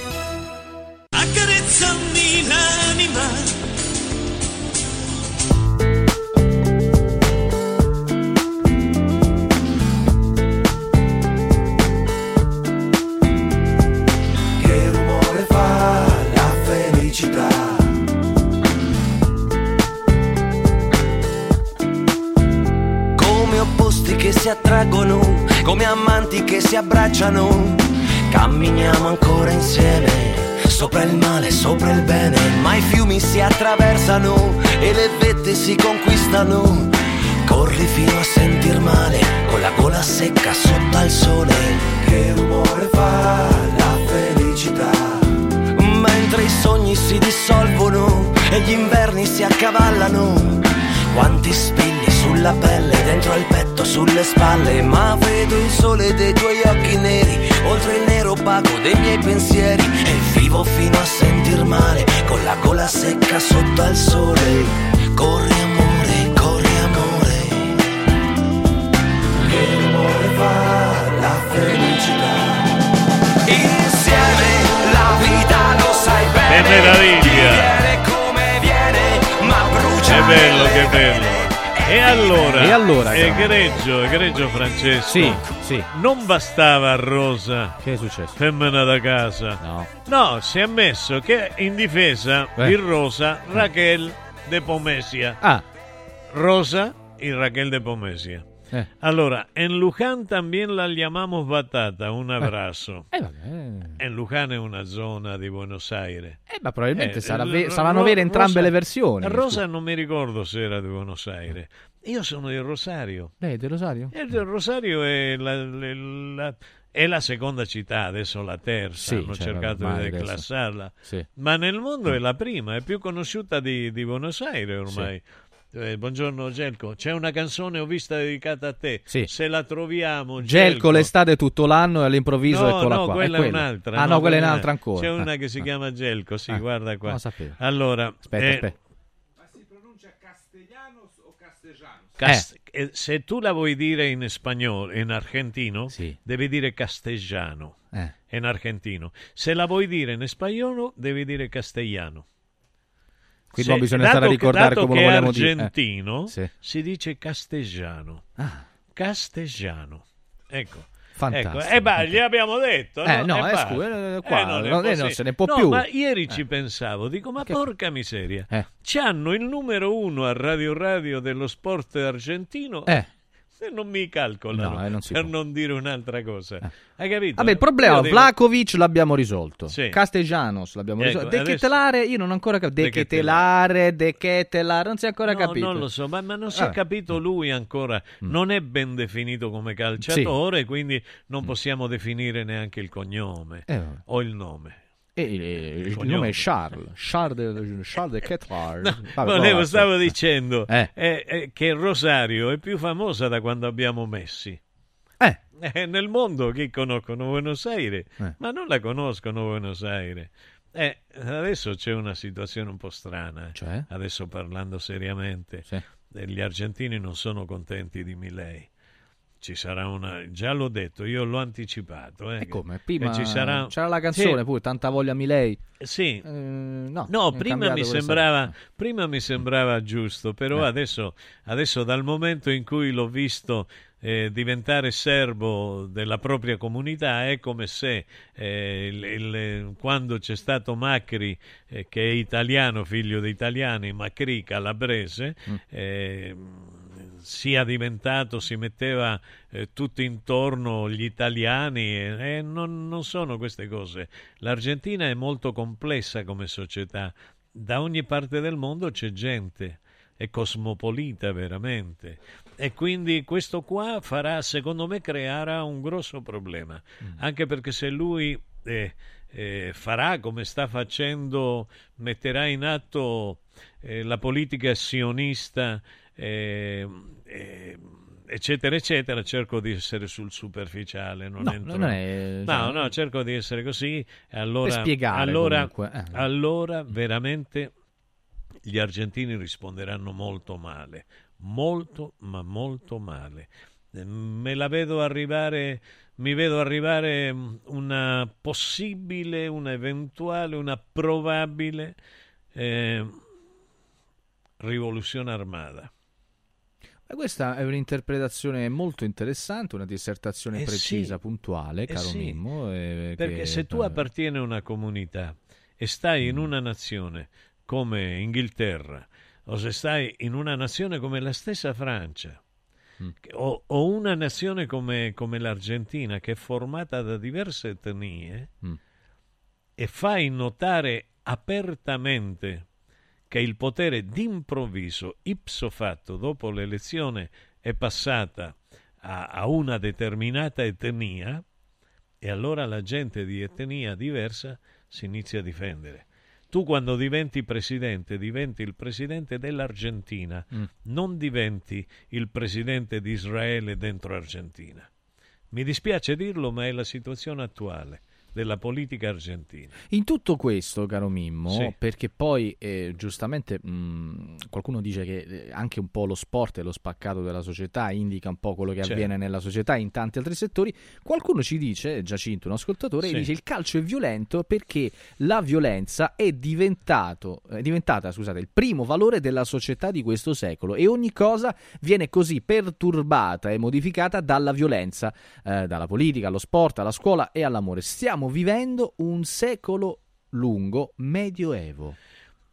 Si abbracciano. Camminiamo ancora insieme, sopra il male, sopra il bene. Ma i fiumi si attraversano e le vette si conquistano. Corri fino a sentir male, con la gola secca sotto al sole. Che rumore fa la felicità? Mentre i sogni si dissolvono e gli inverni si accavallano. Quanti spilli sulla pelle, dentro al petto, sulle spalle. Ma vedo il sole dei tuoi occhi neri, oltre il nero opaco dei miei pensieri. E vivo fino a sentir male, con la gola secca sotto al sole. Corri amore, corri amore. Che rumore fa la felicità? Insieme la vita lo sai bene. Che meraviglia! Viene come viene, ma brucia. Che bello, che bello. E allora, E allora, egregio, egregio Francesco, Sì, sì. non bastava a Rosa, Che è successo? femmina da casa, No. no, si è messo che in difesa Eh. di Rosa Raquel de Pomesia, Ah, Rosa y Raquel de Pomesia. Eh. Allora, en Luján también la llamamos Batata, un abrazo. Eh. En Luján è una zona di Buenos Aires. Eh, ma probabilmente Eh, sarà ve- saranno Ro- vere entrambe Rosa- le versioni. Rosa non mi ricordo se era di Buenos Aires. Io sono di Rosario. Lei è di Rosario? E il Rosario è la, la- la- è la seconda città, adesso la terza, Sì, hanno cioè, cercato di declassarla, Sì. ma nel mondo è la prima, è più conosciuta di, di Buenos Aires ormai. Eh, buongiorno Gelco, c'è una canzone ho vista dedicata a te, Sì. se la troviamo Gelco l'estate tutto l'anno e all'improvviso No, eccola no, qua. quella è è un'altra. Ah no, quella è un'altra ancora. C'è una Ah, che si ah. chiama Gelco, sì, Ah, guarda qua. non sapevo. Allora, Aspetta, eh, aspetta. Cas- eh, se tu la vuoi dire in spagnolo, in argentino, devi dire castellano. Eh. In argentino. Se la vuoi dire in spagnolo, devi dire castellano. Quindi Se- no, bisogna stare a che- ricordare come lo che vogliamo dire. Eh. argentino, Sì. si dice castellano. Ah. Castellano. Ecco. Fantastico, Ecco. E beh, gli abbiamo detto. Eh, no, no, eh, basta. scusa, eh, qua, non è non- eh, così. non se ne può No, più. Ma ieri ci Eh. pensavo, dico, ma porca miseria. Eh. C'hanno il numero uno a Radio Radio dello sport argentino. Eh. Non mi calcolano No, eh, non per può. non dire un'altra cosa. Hai capito? Vabbè, il problema, dico- Vlakovic l'abbiamo risolto. Sì. Castellanos l'abbiamo Ecco, risolto. adesso- io non ho ancora capito. Dechetelare, dechetelare, non si è ancora No, capito. non lo so, ma, ma non si è Vabbè. capito lui ancora. Non è ben definito come calciatore, quindi non possiamo definire neanche il cognome Eh, o il nome. E il, il nome è Charles, Charles de, Charles de Quetrard. Vabbè, Volevo, stavo dicendo Eh. eh, eh, che Rosario è più famosa da quando abbiamo Messi. Eh. Eh, nel mondo chi conoscono Buenos Aires, Eh. ma non la conoscono Buenos Aires. Adesso c'è una situazione un po' strana. Cioè? Adesso parlando seriamente, Sì. gli argentini non sono contenti di Milei. Ci sarà una, già l'ho detto, io l'ho anticipato. Eh, E come? Prima ci sarà... c'era la canzone Sì. pure, tanta voglia mi lei. Sì. Eh, no, No, prima mi, sembrava, prima mi sembrava giusto, però Eh. adesso, adesso dal momento in cui l'ho visto eh, diventare serbo della propria comunità è come se eh, il- il- quando c'è stato Macri, eh, che è italiano, figlio di italiani, Macri calabrese, Mm. Sia diventato, si metteva eh, tutto intorno gli italiani e, e non, non sono queste cose. L'Argentina è molto complessa come società, da ogni parte del mondo c'è gente, è cosmopolita veramente. E quindi questo qua farà, secondo me, creerà un grosso problema, anche perché se lui eh, eh, farà come sta facendo, metterà in atto eh, la politica sionista, eh, eh, eccetera, eccetera, cerco di essere sul superficiale. Non No, entro- non è- No, cioè- no, cerco di essere così. E allora, allora, eh. allora veramente gli argentini risponderanno molto male, molto, ma molto male. Eh, Me la vedo arrivare, mi vedo arrivare mm, una possibile, una eventuale, una probabile eh, rivoluzione armata. Questa è un'interpretazione molto interessante, una dissertazione Eh precisa, sì, puntuale, eh caro sì. Mimmo. eh, Perché che- se tu appartieni a una comunità e stai Mm. in una nazione come Inghilterra, o se stai in una nazione come la stessa Francia, Mm. o, o una nazione come, come l'Argentina, che è formata da diverse etnie, Mm. e fai notare apertamente che il potere d'improvviso, ipso fatto, dopo l'elezione è passata a, a una determinata etnia, e allora la gente di etnia diversa si inizia a difendere. Tu quando diventi presidente, diventi il presidente dell'Argentina, Mm. non diventi il presidente di Israele dentro Argentina. Mi dispiace dirlo, ma è la situazione attuale della politica argentina. In tutto questo, caro Mimmo, Sì. perché poi eh, giustamente mh, qualcuno dice che eh, anche un po' lo sport è lo spaccato della società, indica un po' quello che Certo. avviene nella società in tanti altri settori, qualcuno ci dice, Giacinto, un ascoltatore, Sì. dice il calcio è violento perché la violenza è, diventato, è diventata scusate, il primo valore della società di questo secolo e ogni cosa viene così perturbata e modificata dalla violenza, eh, dalla politica, allo sport, alla scuola e all'amore. Stiamo vivendo un secolo lungo medioevo.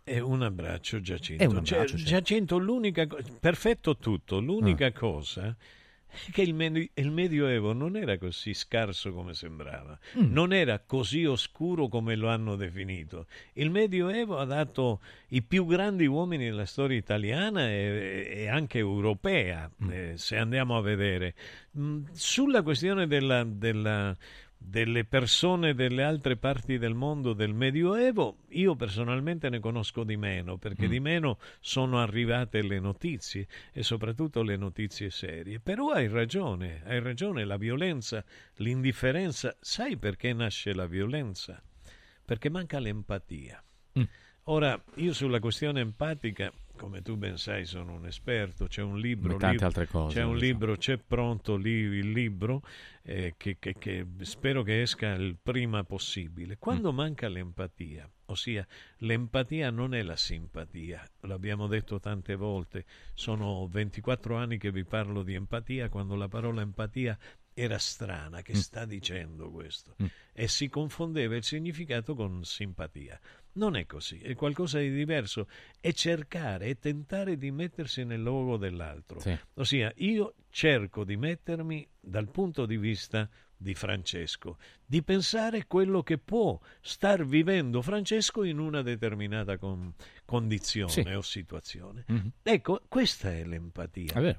È un abbraccio, Giacinto. Un Cioè, abbraccio, certo. Giacinto, l'unica co- perfetto tutto, l'unica cosa è che il, medi- il Medioevo non era così scarso come sembrava, Mm. non era così oscuro come lo hanno definito. Il Medioevo ha dato i più grandi uomini della storia italiana e, e anche europea, Mm. eh, se andiamo a vedere. Mm, Sulla questione della- della delle persone delle altre parti del mondo del Medioevo, io personalmente ne conosco di meno, perché Mm. di meno sono arrivate le notizie e soprattutto le notizie serie. Però hai ragione, hai ragione, la violenza, l'indifferenza, sai perché nasce la violenza? Perché manca l'empatia. Mm. Ora, io sulla questione empatica, come tu ben sai, sono un esperto, c'è un libro, tante lì- altre cose, c'è un so. libro, c'è pronto lì il libro eh, che, che- che spero che esca il prima possibile. Quando manca l'empatia, ossia l'empatia non è la simpatia, l'abbiamo detto tante volte, sono 24 anni che vi parlo di empatia, quando la parola empatia era strana, che Mm. sta dicendo questo? Mm. E si confondeva il significato con simpatia. Non è così, è qualcosa di diverso, è cercare, è tentare di mettersi nel luogo dell'altro. Sì. Ossia, io cerco di mettermi dal punto di vista di Francesco, di pensare quello che può star vivendo Francesco in una determinata con- condizione Sì. o situazione. Mhm. Ecco, questa è l'empatia. È.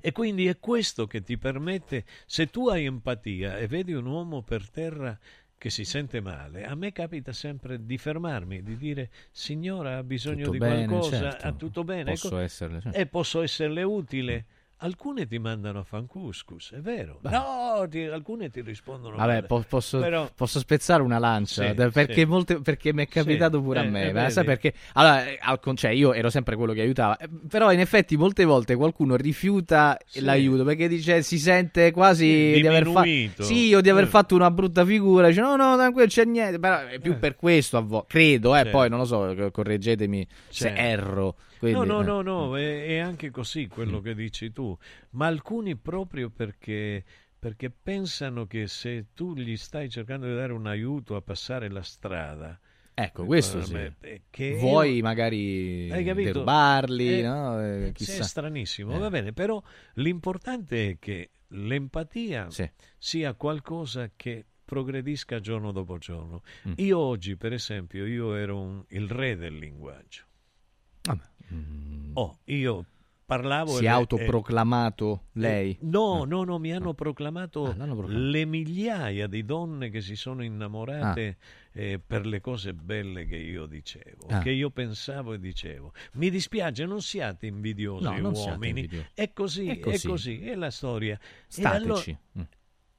E quindi è questo che ti permette, se tu hai empatia e vedi un uomo per terra che si sente male, a me capita sempre di fermarmi, di dire signora ha bisogno Tutto di bene, qualcosa, certo. ha tutto bene, Posso ecco, esserle, certo. e posso esserle utile. Alcune ti mandano a fancuscus, è vero. No, ti- alcune ti rispondono Vabbè, po- posso, Però- posso spezzare una lancia Sì, perché, sì. molte- perché mi è capitato Sì, pure a eh, me. eh, ma sai vedi. perché? Allora, eh, al cioè, io ero sempre quello che aiutava, eh, però in effetti molte volte qualcuno rifiuta l'aiuto perché dice si sente quasi di aver, fa- sì, o di aver Eh. fatto una brutta figura. Dice no, no, tranquillo, c'è niente. Però è più per questo, a vo- credo, eh, poi non lo so, co- correggetemi se erro. Quindi, no, no, eh. no, no, è, è anche così quello che dici tu, ma alcuni proprio perché, perché pensano che se tu gli stai cercando di dare un aiuto a passare la strada, Ecco, questo sì. eh, eh, che Vuoi io- magari derubarli, Eh, no? Eh, sì, chissà. è stranissimo, Eh. va bene, però l'importante è che l'empatia sia qualcosa che progredisca giorno dopo giorno. Mm. Io oggi, per esempio, io ero un- il re del linguaggio. Oh, io parlavo... Si è autoproclamato e- lei? No, no, no, mi hanno proclamato Ah, proclamato. le migliaia di donne che si sono innamorate eh, per le cose belle che io dicevo, Ah. che io pensavo e dicevo. Mi dispiace, non siate invidiosi No, non siate uomini. invidiosi. È così, È è così. così, è la storia. Stateci. allora- Mm.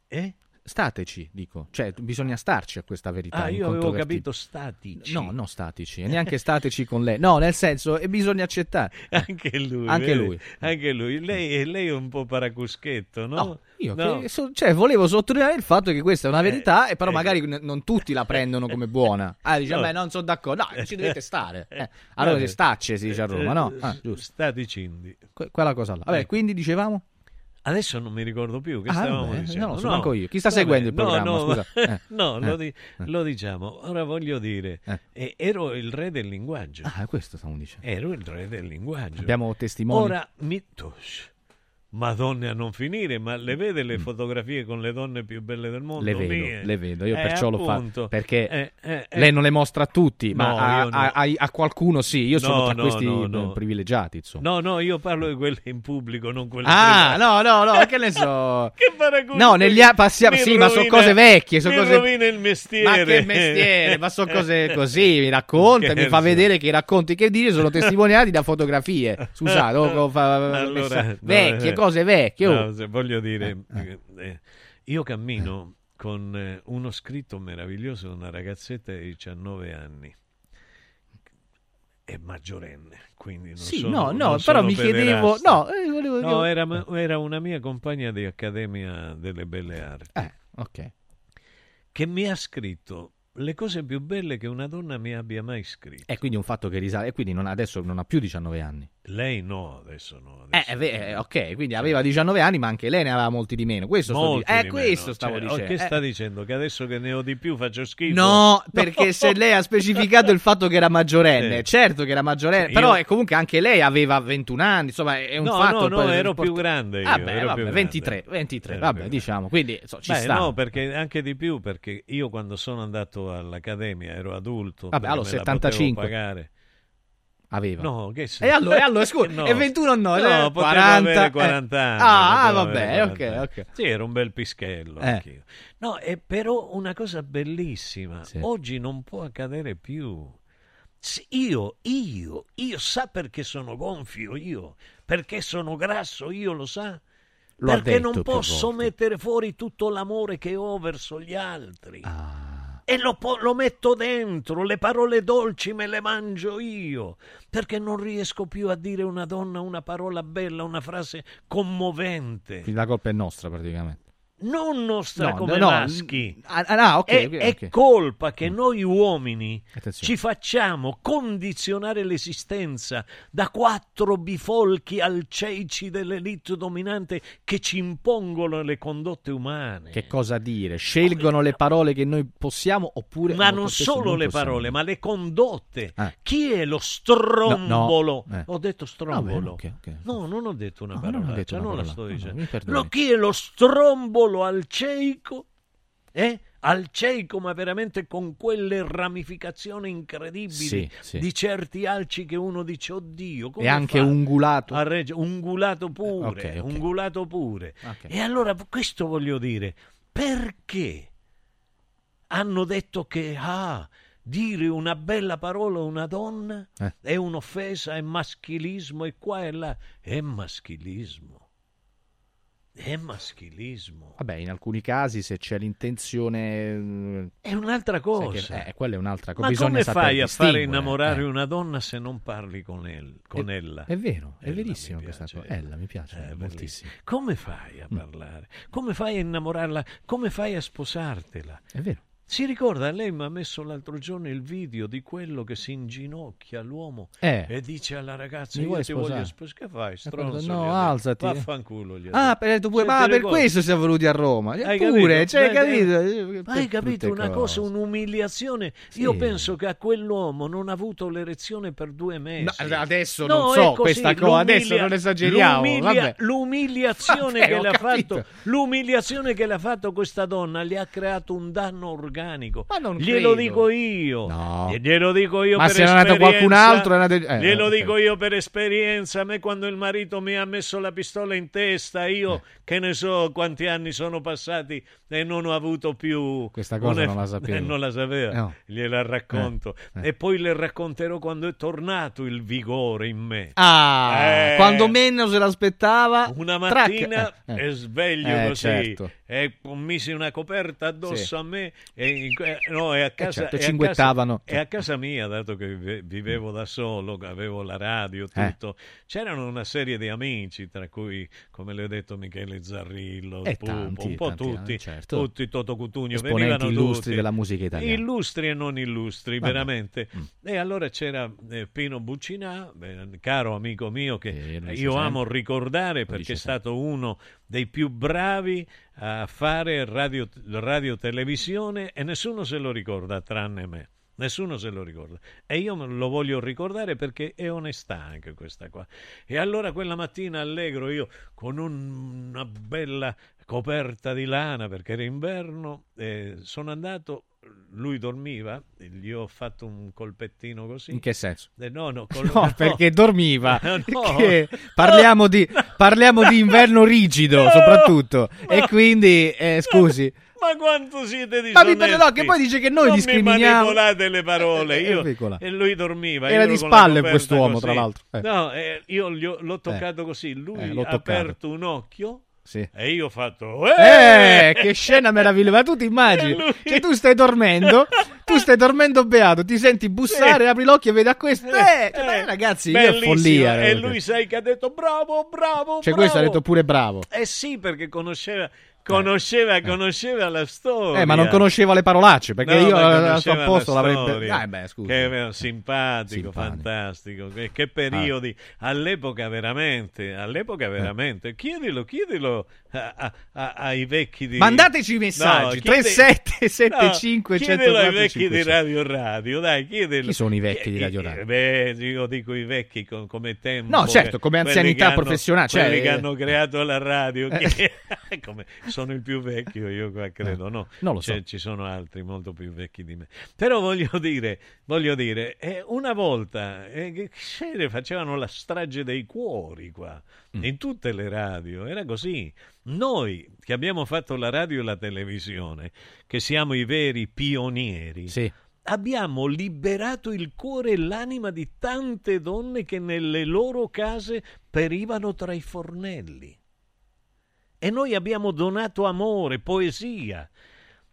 Eh? Stateci, dico. Cioè, bisogna starci a questa verità. Ah, io avevo capito statici. No, non statici, e neanche stateci con lei. No, nel senso, e bisogna accettare. Anche lui. Anche lui. Anche lui. Lei, lei è un po' paracuschetto, no? No, io No. che so- cioè, volevo sottolineare il fatto che questa è una verità, e però eh. magari n- non tutti la prendono come buona. Ah, dice, No. beh, non sono d'accordo. No, ci dovete stare. Eh, Vabbè. allora stacce, si dice a Roma, no? Ah, Eh, giusto. Statici indi. Que- quella cosa là. Vabbè, Ecco. quindi dicevamo? Adesso non mi ricordo più che Ah, stavamo vabbè, dicendo. non lo so manco io. Chi sta Vabbè, seguendo il no, programma, No, scusa? Eh, no, lo, eh, di- eh. lo diciamo. Ora voglio dire, eh, ero il re del linguaggio. Ah, questo stiamo dicendo. Ero il re del linguaggio. Abbiamo testimoni? Ora, mi... Tush. Madonne a non finire, ma le vede le fotografie con le donne più belle del mondo? Mm. Le vedo, Mie? le vedo, io Eh, perciò lo appunto. faccio. Perché Eh, eh, eh. lei non le mostra a tutti, ma No, a, io no. a- a- a qualcuno sì. Io sono No, tra no, questi eh, privilegiati, insomma. No, no, io parlo di quelle in pubblico, non quelle Ah, private. no, no, no, che ne so. che paraculo. No, negli a- passiamo, sì, ma sono rovina- cose vecchie, sono cose rovina il mestiere. Ma che mestiere, ma sono cose così, mi racconta, mi fa vedere che i racconti che dice sono testimoniati da fotografie. Scusate, o- o fa- Allora, vecchie, eh, cose vecchie. oh. no, se voglio dire, eh, eh, io cammino con eh, uno scritto meraviglioso di una ragazzetta di 19 anni. È maggiorenne, quindi non Sì, sono, no, no, però mi chiedevo- no, eh, volevo No, era, era una mia compagna di Accademia delle Belle Arti. Eh, ok. Che mi ha scritto le cose più belle che una donna mi abbia mai scritto. E quindi un fatto che risale, e quindi non, adesso non ha più 19 anni. Lei no, adesso no. Eh, ve- eh, ok, quindi aveva 19 anni, ma anche lei ne aveva molti di meno. Questo sto Molti di- eh, di questo meno. stavo Cioè, dicendo. Che Eh, sta dicendo? Che adesso che ne ho di più faccio schifo? No, perché se lei ha specificato il fatto che era maggiorenne, Sì. certo che era maggiorenne, Io- però comunque anche lei aveva 21 anni, insomma è un No, fatto... no, no, ero import- più grande io, Vabbè, ero vabbè, più grande. 23, 23, Ero vabbè, diciamo, quindi so, ci Beh, sta. no, perché anche di più, perché io quando sono andato all'accademia ero adulto. Vabbè, la 75. potevo pagare. Aveva. No, che E allora, e allora, scusa, No. e 21 no, No, eh, potevo 40, avere eh. 40 anni. Ah, potevo vabbè, ok, 40 anni. ok. Sì, era un bel pischello Eh. No, è però una cosa bellissima. Sì. Oggi non può accadere più. Io, io, io sa perché sono gonfio io, perché sono grasso io, lo sa? Lo perché non posso mettere fuori tutto l'amore che ho verso gli altri. Ah. E lo, lo metto dentro, le parole dolci me le mangio io, perché non riesco più a dire a una donna una parola bella, una frase commovente. Quindi la colpa è nostra praticamente. Non nostra No, come no, maschi. Ah, ah, ok, è, ok, è colpa che noi uomini Attenzione. ci facciamo condizionare l'esistenza da quattro bifolchi alceici dell'elite dominante che ci impongono le condotte umane. Che cosa dire? Scelgono le parole che noi possiamo oppure... Ma non solo non le parole, ma le condotte. Ah. Chi è lo strombolo? No, no, eh. Ho detto strombolo. Vabbè, ok, ok. No, non ho detto una No, non ho parola, detto una non la parola. sto No, no, dicendo. Lo- chi è lo strombolo al cieco? Eh? Al cieco, ma veramente con quelle ramificazioni incredibili Sì, sì. di certi alci che uno dice, oddio, come E anche fa ungulato. regge- ungulato pure, Ok, ok. ungulato pure. Ok. E allora questo voglio dire, perché hanno detto che ah, dire una bella parola a una donna Eh. è un'offesa, è maschilismo e qua e là. È maschilismo. È maschilismo. Vabbè, in alcuni casi se c'è l'intenzione... È un'altra cosa. che- eh, quella è un'altra cosa. Ma Bisogna come fai a fare innamorare eh. una donna se non parli con, el- con È- ella? È vero, è Ella verissimo questa cosa. Ella mi piace Eh, moltissimo. Come fai a parlare? Come fai a innamorarla? Come fai a sposartela? È vero. Si ricorda, lei mi ha messo l'altro giorno il video di quello che si inginocchia l'uomo Eh. e dice alla ragazza: Mi Io ti voglio sposare? Che fai? Stronzo? no, alzati. Vaffanculo. Ah, per, tu pure- ma per questo siamo venuti a Roma. Hai Pure, capito? cioè, Beh, capito? Hai capito una cosa, un'umiliazione. Sì. Io penso che a quell'uomo non ha avuto l'erezione per due mesi. No, adesso No, non so così, questa cosa, adesso non esageriamo, l'umilia- vabbè. l'umiliazione Vabbè, che ho le ha capito. fatto, l'umiliazione che le ha fatto questa donna gli ha creato un danno organico. Ma non Glielo credo. dico io. No. Glielo dico io Ma per se non è nato esperienza. qualcun altro, è nato- eh, Glielo ok. dico io per esperienza. A me quando il marito mi ha messo la pistola in testa, io Eh. che ne so quanti anni sono passati e non ho avuto più Questa cosa un- non la sapevo. Eh, non la sapeva. No. Gliela racconto. Eh, eh. E poi le racconterò quando è tornato il vigore in me. Ah, Eh. quando meno se l'aspettava. Una mattina eh, eh. e sveglio Eh, così certo. e misi una coperta addosso Sì. a me e, eh, no, e a casa, certo, e a casa- cinguettavano. e a casa mia, dato che vive- vivevo da solo, avevo la radio, Eh. tutto, c'erano una serie di amici, tra cui, come le ho detto, Michele Zarrillo, E Pupo, tanti, un po' tanti, tutti, eh, certo. tutti, Toto Cutugno, Esponenti venivano illustri tutti. della musica italiana. Illustri e non illustri, Vabbè. veramente. Mm. E allora c'era eh, Pino Buccinà, eh, caro amico mio, che io sempre. amo ricordare perché è stato uno dei più bravi a fare radio, radio televisione e nessuno se lo ricorda tranne me. Nessuno se lo ricorda. E io lo voglio ricordare perché è onestà anche questa qua. E allora quella mattina allegro io con un- una bella coperta di lana perché era inverno, eh, sono andato, lui dormiva, gli ho fatto un colpettino così. In che senso? Eh, no, no, col- No, perché dormiva. No. Perché parliamo, di, parliamo di inverno rigido, soprattutto. E quindi, eh, scusi. Ma quanto siete Ma mi disonesti? no, che poi dice che noi non discriminiamo. mi manipolate le parole. Eh, eh, Io, piccola. e lui dormiva. Era di spalle quest'uomo, così. tra l'altro. Eh. No, eh, io ho- l'ho toccato così. Lui Eh, ha aperto un occhio Sì. e io ho fatto... Eh, che scena meravigliosa. Ma tu ti immagini? E lui- Cioè, tu stai dormendo, tu stai dormendo beato, ti senti bussare, Sì. apri l'occhio e vedi a questo. Eh, Eh, ragazzi, io bellissimo. follia. E eh, lui sai che ha detto bravo, bravo, Cioè, bravo. questo ha detto pure bravo. Eh sì, perché conosceva, conosceva, conosceva la storia. Eh, ma non conosceva le parolacce, perché No, io al suo conosceva posto la storia. Ah, beh, scusa. Che simpatico, Simpatico. fantastico. Che, che periodi. All'epoca veramente, all'epoca veramente. Chiedilo, chiedilo a- a- a- ai vecchi di... Mandateci i messaggi, No, chiedi- 3775 no, chiedilo ai 104 vecchi di 500. Radio Radio, dai, chiedilo. Chi sono i vecchi di Radio Radio? Beh, io dico i vecchi con- come tempo. No, certo, come anzianità hanno- professionale, cioè- quelli che hanno creato la radio. Eh. che- come- sono il più vecchio, io qua credo, no? non lo so. C'è- ci sono altri molto più vecchi di me. Però voglio dire, voglio dire, eh, una volta eh, facevano la strage dei cuori qua. In tutte le radio, era così. Noi che abbiamo fatto la radio e la televisione, che siamo i veri pionieri, abbiamo liberato il cuore e l'anima di tante donne che nelle loro case perivano tra i fornelli. E noi abbiamo donato amore, poesia.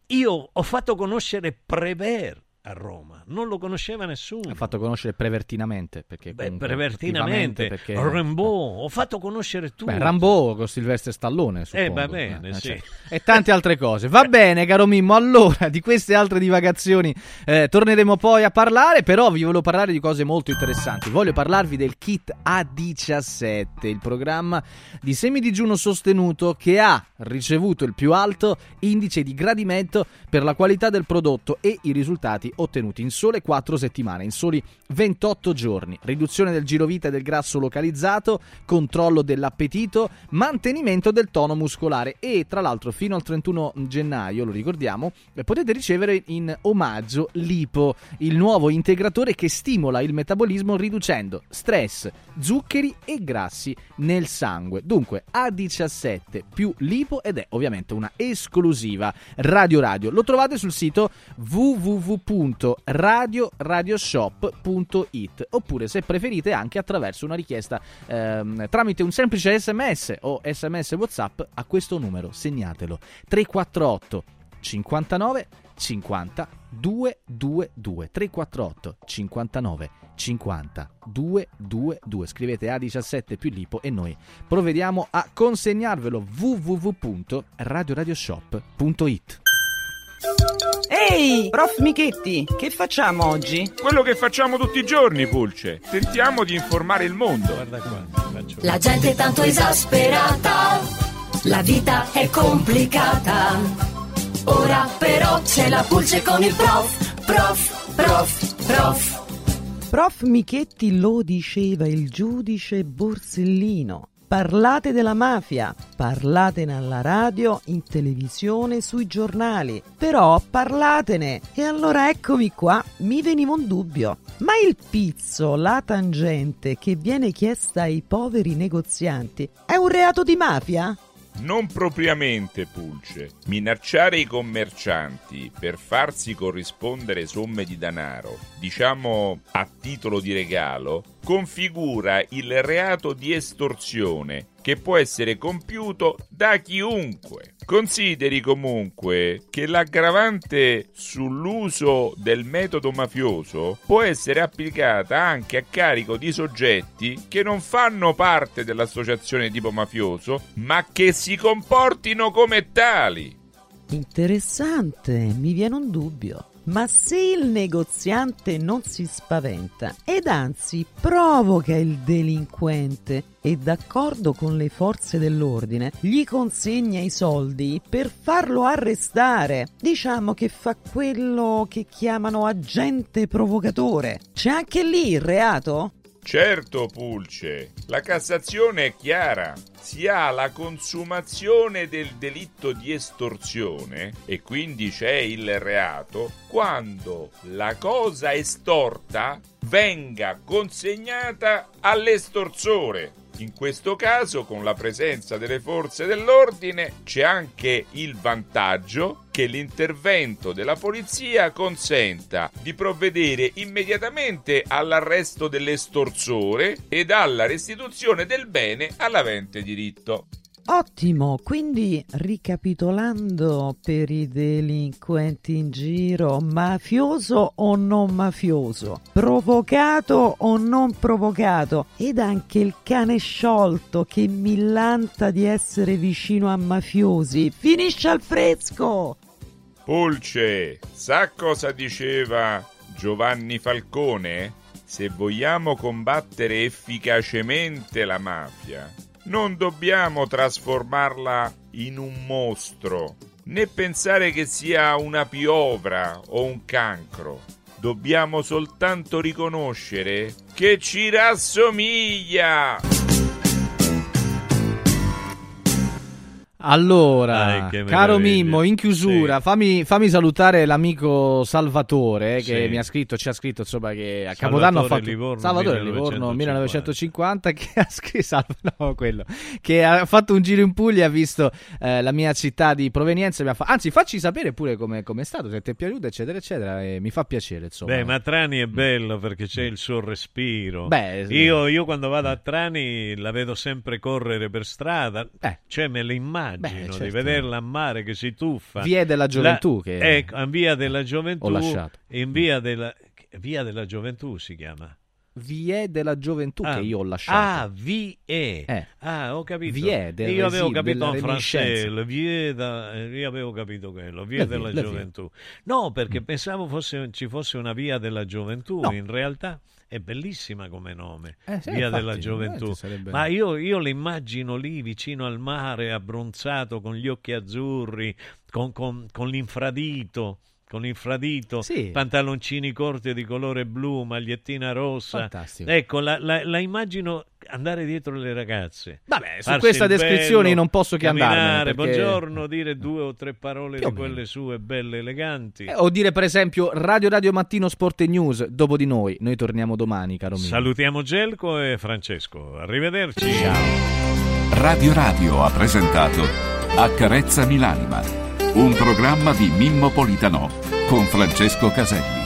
Io ho fatto conoscere Prever a Roma, non lo conosceva nessuno. Ha fatto conoscere prevertinamente. Perché Beh, prevertinamente, perché- Rimbaud, ho fatto conoscere tutti. Beh, Rambo con Silvestre Stallone, suppongo. va bene, sì. certo. E tante altre cose. Va bene, caro Mimmo. Allora, di queste altre divagazioni eh, torneremo poi a parlare. Però vi volevo parlare di cose molto interessanti. Voglio parlarvi del kit A17, il programma di semidigiuno sostenuto che ha ricevuto il più alto indice di gradimento per la qualità del prodotto e i risultati risultati ottenuti in sole 4 settimane, in soli 28 giorni. Riduzione del girovita e del grasso localizzato, controllo dell'appetito, mantenimento del tono muscolare e tra l'altro fino al 31 gennaio, lo ricordiamo, eh, potete ricevere in omaggio l'Ipo, il nuovo integratore che stimola il metabolismo riducendo stress, zuccheri e grassi nel sangue. Dunque A17 più l'Ipo ed è ovviamente una esclusiva Radio Radio. Lo trovate sul sito www.radioradioshop.it oppure se preferite anche attraverso una richiesta ehm, tramite un semplice sms o sms whatsapp a questo numero. Segnatelo. 348 59 50 222 348 59 50 222 scrivete A17 più lipo e noi provvediamo a consegnarvelo. www.radioradioshop.it Ehi, prof Michetti, che facciamo oggi? Quello che facciamo tutti i giorni, Pulce. Tentiamo di informare il mondo. Guarda qua, La gente è tanto esasperata, la vita è complicata. Ora però c'è la pulce con il prof, prof, prof, prof. Prof Michetti lo diceva il giudice Borsellino. Parlate della mafia, parlatene alla radio, in televisione, sui giornali, però parlatene. E allora eccomi qua, mi veniva un dubbio. Ma il pizzo, la tangente che viene chiesta ai poveri negozianti, è un reato di mafia? Non propriamente, Pulce. Minacciare i commercianti per farsi corrispondere somme di denaro, diciamo a titolo di regalo, configura il reato di estorsione che può essere compiuto da chiunque. Consideri comunque che l'aggravante sull'uso del metodo mafioso può essere applicata anche a carico di soggetti che non fanno parte dell'associazione tipo mafioso, ma che si comportino come tali. Interessante, mi viene un dubbio. Ma se il negoziante non si spaventa ed anzi provoca il delinquente e d'accordo con le forze dell'ordine gli consegna i soldi per farlo arrestare, diciamo che fa quello che chiamano agente provocatore. C'è anche lì il reato? Certo, Pulce, la Cassazione è chiara. Si ha la consumazione del delitto di estorsione e quindi c'è il reato quando la cosa estorta venga consegnata all'estorsore. In questo caso, con la presenza delle forze dell'ordine, c'è anche il vantaggio che l'intervento della polizia consenta di provvedere immediatamente all'arresto dell'estorsore ed alla restituzione del bene all'avente diritto. Ottimo, quindi ricapitolando per i delinquenti in giro, mafioso o non mafioso, provocato o non provocato, ed anche il cane sciolto che millanta di essere vicino a mafiosi, finisce al fresco! Pulce, sa cosa diceva Giovanni Falcone? Se vogliamo combattere efficacemente la mafia, non dobbiamo trasformarla in un mostro, né pensare che sia una piovra o un cancro. Dobbiamo soltanto riconoscere che ci rassomiglia. Allora, Dai, caro. Mimmo, in chiusura, Sì. fammi, fammi salutare l'amico Salvatore che Sì. mi ha scritto, ci ha scritto insomma che a Capodanno ha Salvatore fatto Livorno, Salvatore Livorno 1950 che ha scritto no, quello, che ha fatto un giro in Puglia ha visto eh, la mia città di provenienza. fa- Anzi, facci sapere pure come è stato, se ti è piaciuto, eccetera, eccetera. E mi fa piacere, insomma. Beh, ma Trani è bello perché c'è il suo respiro. Beh, io, io quando vado a Trani la vedo sempre correre per strada, cioè me la immagino Beh, di certo. vederla a mare che si tuffa. Vie della gioventù La- che- Ecco, a via della gioventù. Ho lasciato. In via della, via della gioventù si chiama. Vie della gioventù Ah, che io ho lasciato. Ah, vie. Eh. Ah, ho capito. Vie del io avevo capito in reminiscenza. francese, vie da- eh, io avevo capito quello, via La della via, la via. gioventù. No, perché pensavo fosse- ci fosse una via della gioventù, No. in realtà è bellissima come nome, Eh, sì, via infatti, della gioventù. Ma io, io l'immagino lì vicino al mare, abbronzato, con gli occhi azzurri, con, con- con l'infradito. Con infradito, Sì. pantaloncini corti di colore blu, magliettina rossa. Fantastico. Ecco, la, la- la immagino andare dietro le ragazze. Vabbè, su questa descrizione bello, non posso che camminare, perché- buongiorno, dire due o tre parole Più di meno. quelle sue belle eleganti. Eh, O dire per esempio Radio Radio Mattino Sport e News, dopo di noi. Noi torniamo domani, caro mio. Salutiamo Gelco e Francesco. Arrivederci. Radio Radio ha presentato Accarezza Milanima, un programma di Mimmo Politano con Francesco Caselli.